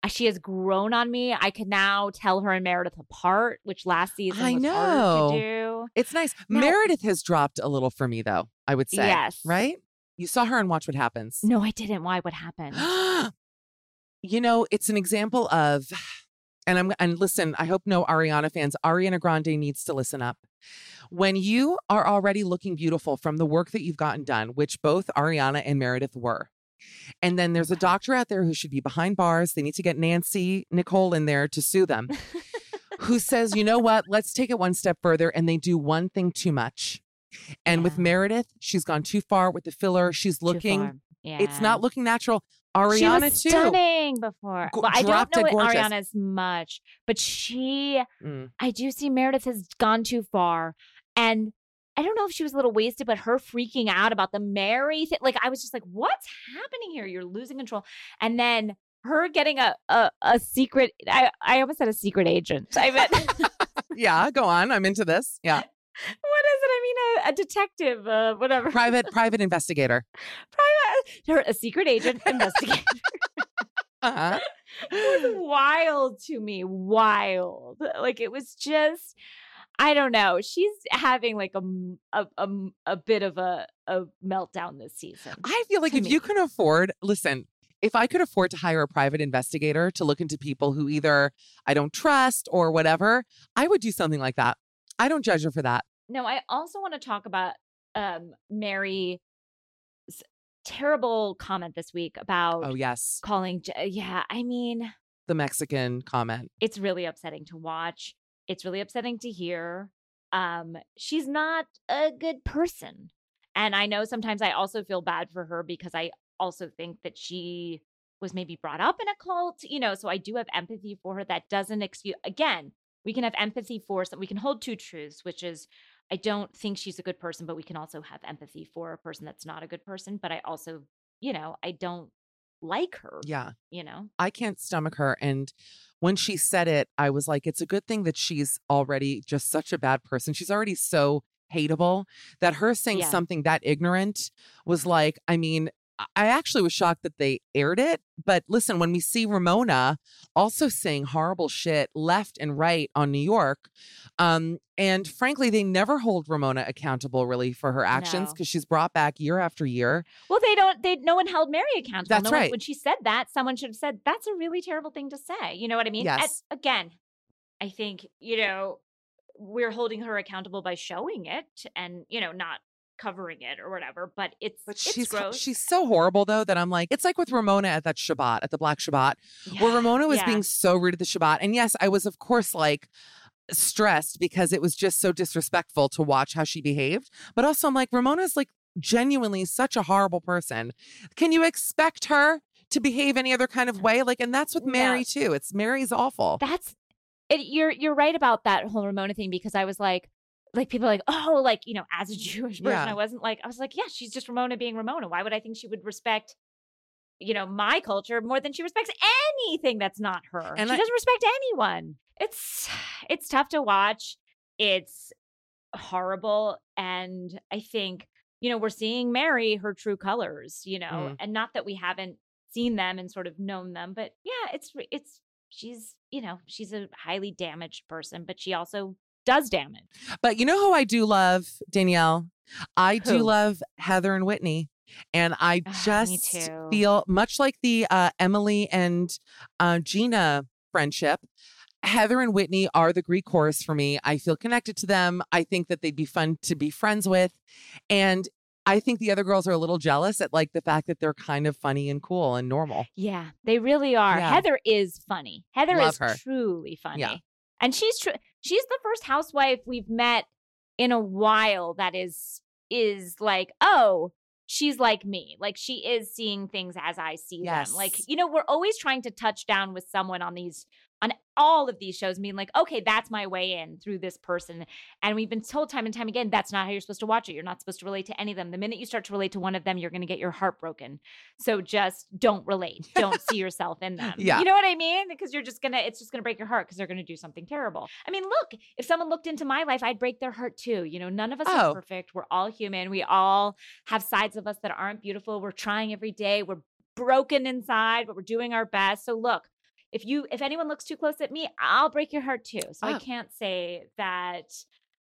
uh, She has grown on me. I can now tell her and Meredith apart, which last season I was know. harder to do. It's nice. Now- Meredith has dropped a little for me, though, I would say. Yes. Right? You saw her and Watch What Happens. No, I didn't. Why? What happened? you know, it's an example of, and I'm, and listen, I hope no Ariana fans, Ariana Grande needs to listen up. When you are already looking beautiful from the work that you've gotten done, which both Ariana and Meredith were, and then there's a doctor out there who should be behind bars. They need to get Nancy Nicole in there to sue them. who says, you know what, let's take it one step further. And they do one thing too much. And with Meredith, she's gone too far with the filler. She's looking. Yeah. it's not looking natural. She Ariana, was too. stunning before. Go- well, I don't know dead what gorgeous. Ariana as much, but she Mm. I do see Meredith has gone too far. And I don't know if she was a little wasted, but her freaking out about the Mary thing, like I was just like, what's happening here? You're losing control. And then her getting a a, a secret, I, I almost said a secret agent. I meant, Yeah, go on. I'm into this. Yeah. A, a detective, uh, whatever. Private, private investigator. Private, a secret agent investigator. Uh-huh. it was wild to me. Wild. Like it was just I don't know. She's having like a a a bit of a, a meltdown this season. I feel like if me. you can afford, listen, if I could afford to hire a private investigator to look into people who either I don't trust or whatever, I would do something like that. I don't judge her for that. No, I also want to talk about um Mary's terrible comment this week about Oh, yes. calling yeah, I mean, The Mexican comment. it's really upsetting to watch. It's really upsetting to hear. Um, she's not a good person. And I know sometimes I also feel bad for her because I also think that she was maybe brought up in a cult, you know, so I do have empathy for her. That doesn't excuse, again, we can have empathy for some, we can hold two truths, which is I don't think she's a good person, but we can also have empathy for a person that's not a good person. But I also, you know, I don't like her. Yeah. You know? I can't stomach her. And when she said it, I was like, it's a good thing that she's already just such a bad person. She's already so hateable that her saying Yeah. something that ignorant was like, I mean, I- actually was shocked that they aired it. But listen, when we see Ramona also saying horrible shit left and right on New York, um, and frankly, they never hold Ramona accountable really for her actions No. because she's brought back year after year. Well, they don't. They no one held Mary accountable. That's no one- right. when she said that, someone should have said that's a really terrible thing to say. You know what I mean? And Yes. again, I think you know we're holding her accountable by showing it and you know not covering it or whatever. But it's But it's she's gross. she's so horrible though that I'm like, it's like with Ramona at that Shabbat, at the Black Shabbat, where Ramona was yeah. being so rude at the Shabbat. And yes, I was of course like stressed because it was just so disrespectful to watch how she behaved. But also I'm like, Ramona's like genuinely such a horrible person. Can you expect her to behave any other kind of way? Like, and that's with Mary No. too. It's Mary's awful. That's it, you're you're right about that whole Ramona thing because I was like like people are like oh like you know as a Jewish person Yeah. I wasn't like I was like yeah she's just Ramona being Ramona why would I think she would respect you know my culture more than she respects anything that's not her And she I- doesn't respect anyone it's it's tough to watch it's horrible and I think you know we're seeing Mary her true colors you know Mm. and not that we haven't seen them and sort of known them but yeah it's it's she's you know she's a highly damaged person but she also does damage But you know who I do love, Danielle? I do love Heather and Whitney. And I Ah, just too. feel much like the uh, Emily and uh, Gina friendship. Heather and Whitney are the Greek chorus for me. I feel connected to them. I think that they'd be fun to be friends with. And I think the other girls are a little jealous at like the fact that they're kind of funny and cool and normal. yeah they really are Yeah. heather is funny heather Love is her. truly funny Yeah. And she's tr- she's the first housewife we've met in a while that is is like oh she's like me. Like she is seeing things as i see them. Like you know we're always trying to touch down with someone on these on all of these shows being like okay that's my way in through this person and we've been told time and time again that's not how you're supposed to watch it. You're not supposed to relate to any of them. The minute you start to relate to one of them you're going to get your heart broken. So just don't relate. Don't see yourself in them. Yeah. you know what i mean? Because you're just gonna it's just gonna break your heart because they're gonna do something terrible. I mean look if someone looked into my life i'd break their heart too. You know none of us Oh. are perfect. We're all human. We all have sides of us that aren't beautiful. We're trying every day. We're broken inside but we're doing our best. So look if you if anyone looks too close at me i'll break your heart too so i Oh. can't say that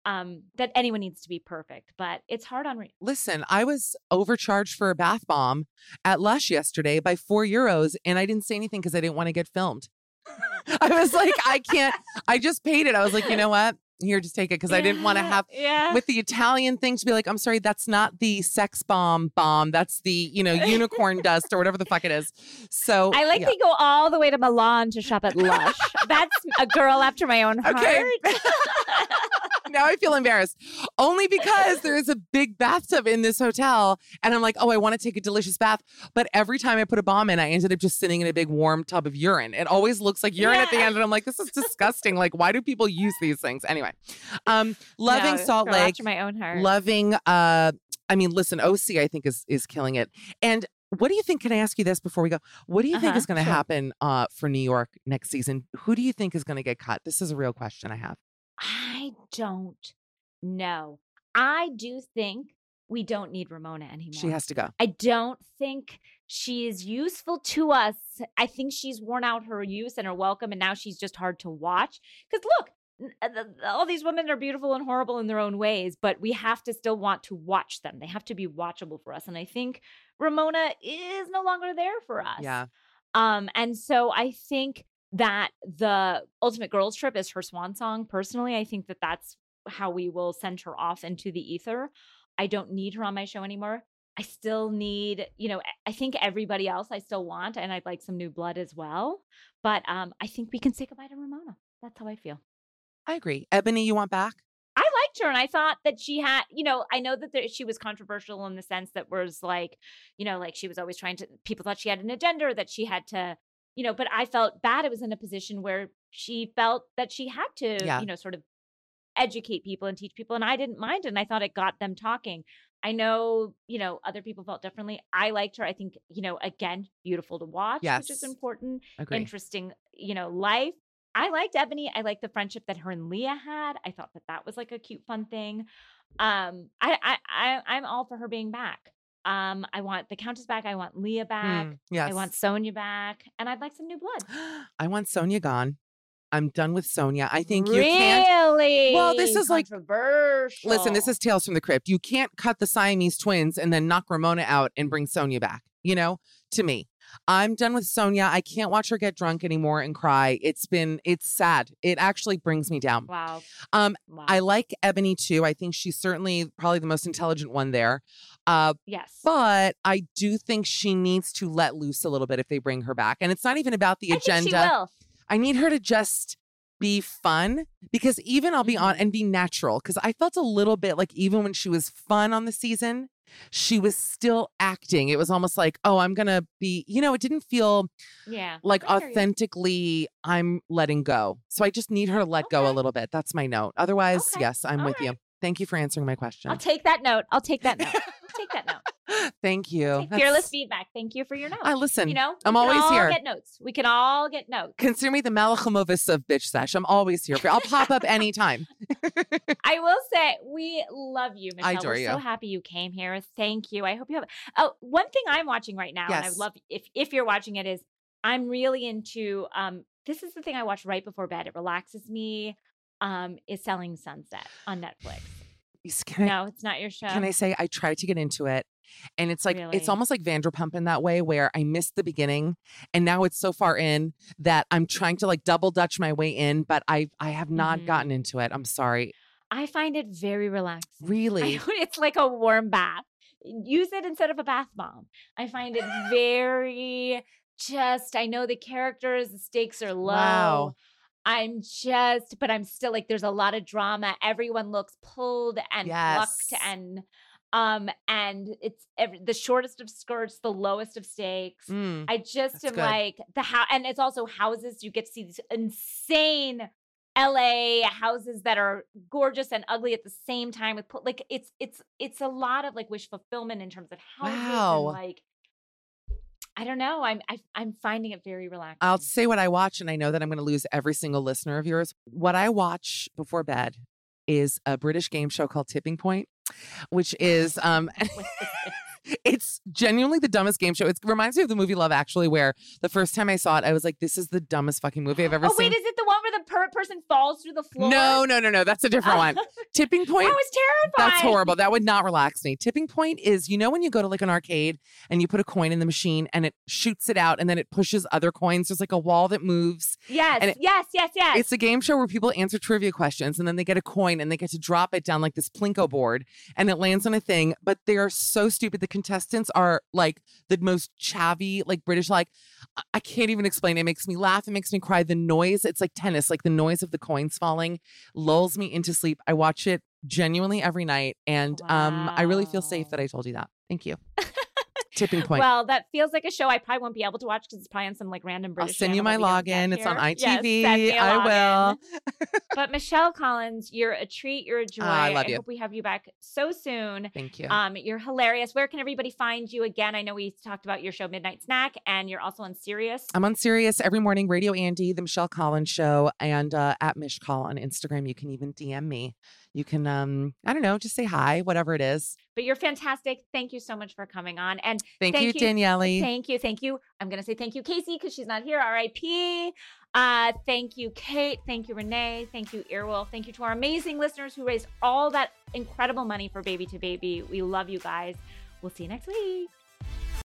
um that anyone needs to be perfect but it's hard on re- Listen, I was overcharged for a bath bomb at Lush yesterday by four euros, and I didn't say anything because I didn't want to get filmed. I was like, I can't. I just paid it. I was like, you know what? Here, just take it because I didn't want to have yeah with the Italian thing to be like, I'm sorry, that's not the sex bomb bomb. That's the you know unicorn dust or whatever the fuck it is. So I like yeah. they go all the way to Milan to shop at Lush. That's a girl after my own heart. Okay. now I feel embarrassed only because there is a big bathtub in this hotel, and I'm like, oh, I want to take a delicious bath, but every time I put a bomb in, I ended up just sitting in a big warm tub of urine. It always looks like urine at the end, and I'm like, this is disgusting. like, why do people use these things anyway? Um, loving No, Salt Lake, after my own heart. loving. Uh, I mean, listen, OC, I think is is killing it, and. What do you think? Can I ask you this before we go? What do you think Uh-huh, is going to sure. happen uh, for New York next season? Who do you think is going to get cut? This is a real question I have. I don't know. I do think we don't need Ramona anymore. She has to go. I don't think she is useful to us. I think she's worn out her use and her welcome, and now she's just hard to watch. Because look, uh, all these women are beautiful and horrible in their own ways, but we have to still want to watch them. They have to be watchable for us. And I think Ramona is no longer there for us. Yeah. Um, and so I think that the Ultimate Girls Trip is her swan song. Personally, I think that that's how we will send her off into the ether. I don't need her on my show anymore. I still need, you know, I think everybody else I still want, and I'd like some new blood as well. But um, I think we can say goodbye to Ramona. That's how I feel. I agree. Eboni, you want back? I liked her and I thought that she had, you know, I know that there, she was controversial in the sense that was like, you know, like she was always trying to, people thought she had an agenda that she had to, you know, but I felt bad. It was in a position where she felt that she had to, Yeah. you know, sort of educate people and teach people. And I didn't mind it. And I thought it got them talking. I know, you know, other people felt differently. I liked her. I think, you know, again, beautiful to watch, which is important. Agree. Interesting, you know, life. I liked Eboni. I liked the friendship that her and Leah had. I thought that that was like a cute, fun thing. Um, I, I, I, I'm all for her being back. Um, I want the Countess back. I want Leah back. Hmm, yes. I want Sonja back, and I'd like some new blood. I want Sonja gone. I'm done with Sonja. I think you can't. really. Well, this is like- controversial. Listen, this is Tales from the Crypt. You can't cut the Siamese twins and then knock Ramona out and bring Sonja back. You know, to me, I'm done with Sonja. I can't watch her get drunk anymore and cry. It's been, it's sad. It actually brings me down. wow. Um, wow. I like Eboni too. I think she's certainly probably the most intelligent one there. Uh, yes. but I do think she needs to let loose a little bit if they bring her back. And it's not even about the I agenda. think she will. I need her to just be fun because even I'll be on Mhm. and be natural because I felt a little bit like even when she was fun on the season, she was still acting. It was almost like, oh, I'm going to be, you know, it didn't feel Yeah. like you. authentically I'm letting go. So I just need her to let go a little bit. That's my note. Otherwise, Okay. yes, I'm All with right. you. Thank you for answering my question. I'll take that note. I'll take that note. I'll take that note. Thank you. Take fearless feedback. Thank you for your notes. I listen. you know, I'm we can always all here. Get notes. We can all get notes. Consider me the Malachumovis of bitch sesh. I'm always here. I'll pop up anytime. I will say we love you, Michelle. I adore We're so happy you came here. Thank you. I hope you have. Oh, one thing I'm watching right now, and I love if if you're watching it is I'm really into. Um, this is the thing I watch right before bed. It relaxes me. Um, is Selling Sunset on Netflix. I, No, it's not your show. can I say I tried to get into it, and it's like Really? it's almost like Vanderpump in that way, where I missed the beginning, and now it's so far in that I'm trying to like double dutch my way in, but I I have not Mhm. gotten into it. I'm sorry. I find it very relaxing. Really? know it's like a warm bath. Use it instead of a bath bomb. I find it very just, I know the characters, the stakes are low. Wow. I'm just, but I'm still like, there's a lot of drama. Everyone looks pulled and plucked and, um, and it's every, the shortest of skirts, the lowest of stakes. Mm. I just am good. like the house, and it's also houses. You get to see these insane LA houses that are gorgeous and ugly at the same time. With like it's it's it's a lot of like wish fulfillment in terms of houses Wow. like I don't know. I'm I, I'm finding it very relaxing. I'll say what I watch, and I know that I'm going to lose every single listener of yours. What I watch before bed is a British game show called Tipping Point, which is um it's genuinely the dumbest game show. It reminds me of the movie Love Actually, where the first time I saw it, I was like, "This is the dumbest fucking movie I've ever oh seen." Oh wait, is it the one where the per- person falls through the floor? no, no, no, no. That's a different oh, one. Tipping Point. that was terrifying. That's horrible. That would not relax me. Tipping point is, you know, when you go to like an arcade and you put a coin in the machine and it shoots it out and then it pushes other coins. There's like a wall that moves. Yes, it- yes, yes, yes. It's a game show where people answer trivia questions and then they get a coin and they get to drop it down like this plinko board and it lands on a thing. But they are so stupid. The contestants are like the most chavvy, like British, like I- I can't even explain. It makes me laugh. It makes me cry. The noise, it's like tennis, like the noise of the coins falling lulls me into sleep. I watch it genuinely every night. And um I really feel safe that I told you that. Thank you. Tipping point. Well, that feels like a show I probably won't be able to watch because it's probably on some like random I'll send you my channel that we don't login. It's on. Yes, ITV. a I will. but Michelle Collins, you're a treat. You're a joy. Ah, I love you. hope we have you back so soon. Thank you. Um, you're hilarious. Where can everybody find you again? I know we talked about your show Midnight Snack, and you're also on Sirius. I'm on Sirius every morning, Radio Andy, The Michelle Collins Show, and uh, at Mish Call on Instagram. You can even DM me. You can, um, I don't know, just say hi, whatever it is. But you're fantastic. Thank you so much for coming on. And Thank, Thank you, you. Danielle. Thank you. Thank you. I'm going to say thank you, Casey, because she's not here. RIP. Uh, thank you, Kate. Thank you, Renee. Thank you, Earwolf. Thank you to our amazing listeners who raised all that incredible money for Baby to Baby. We love you guys. We'll see you next week.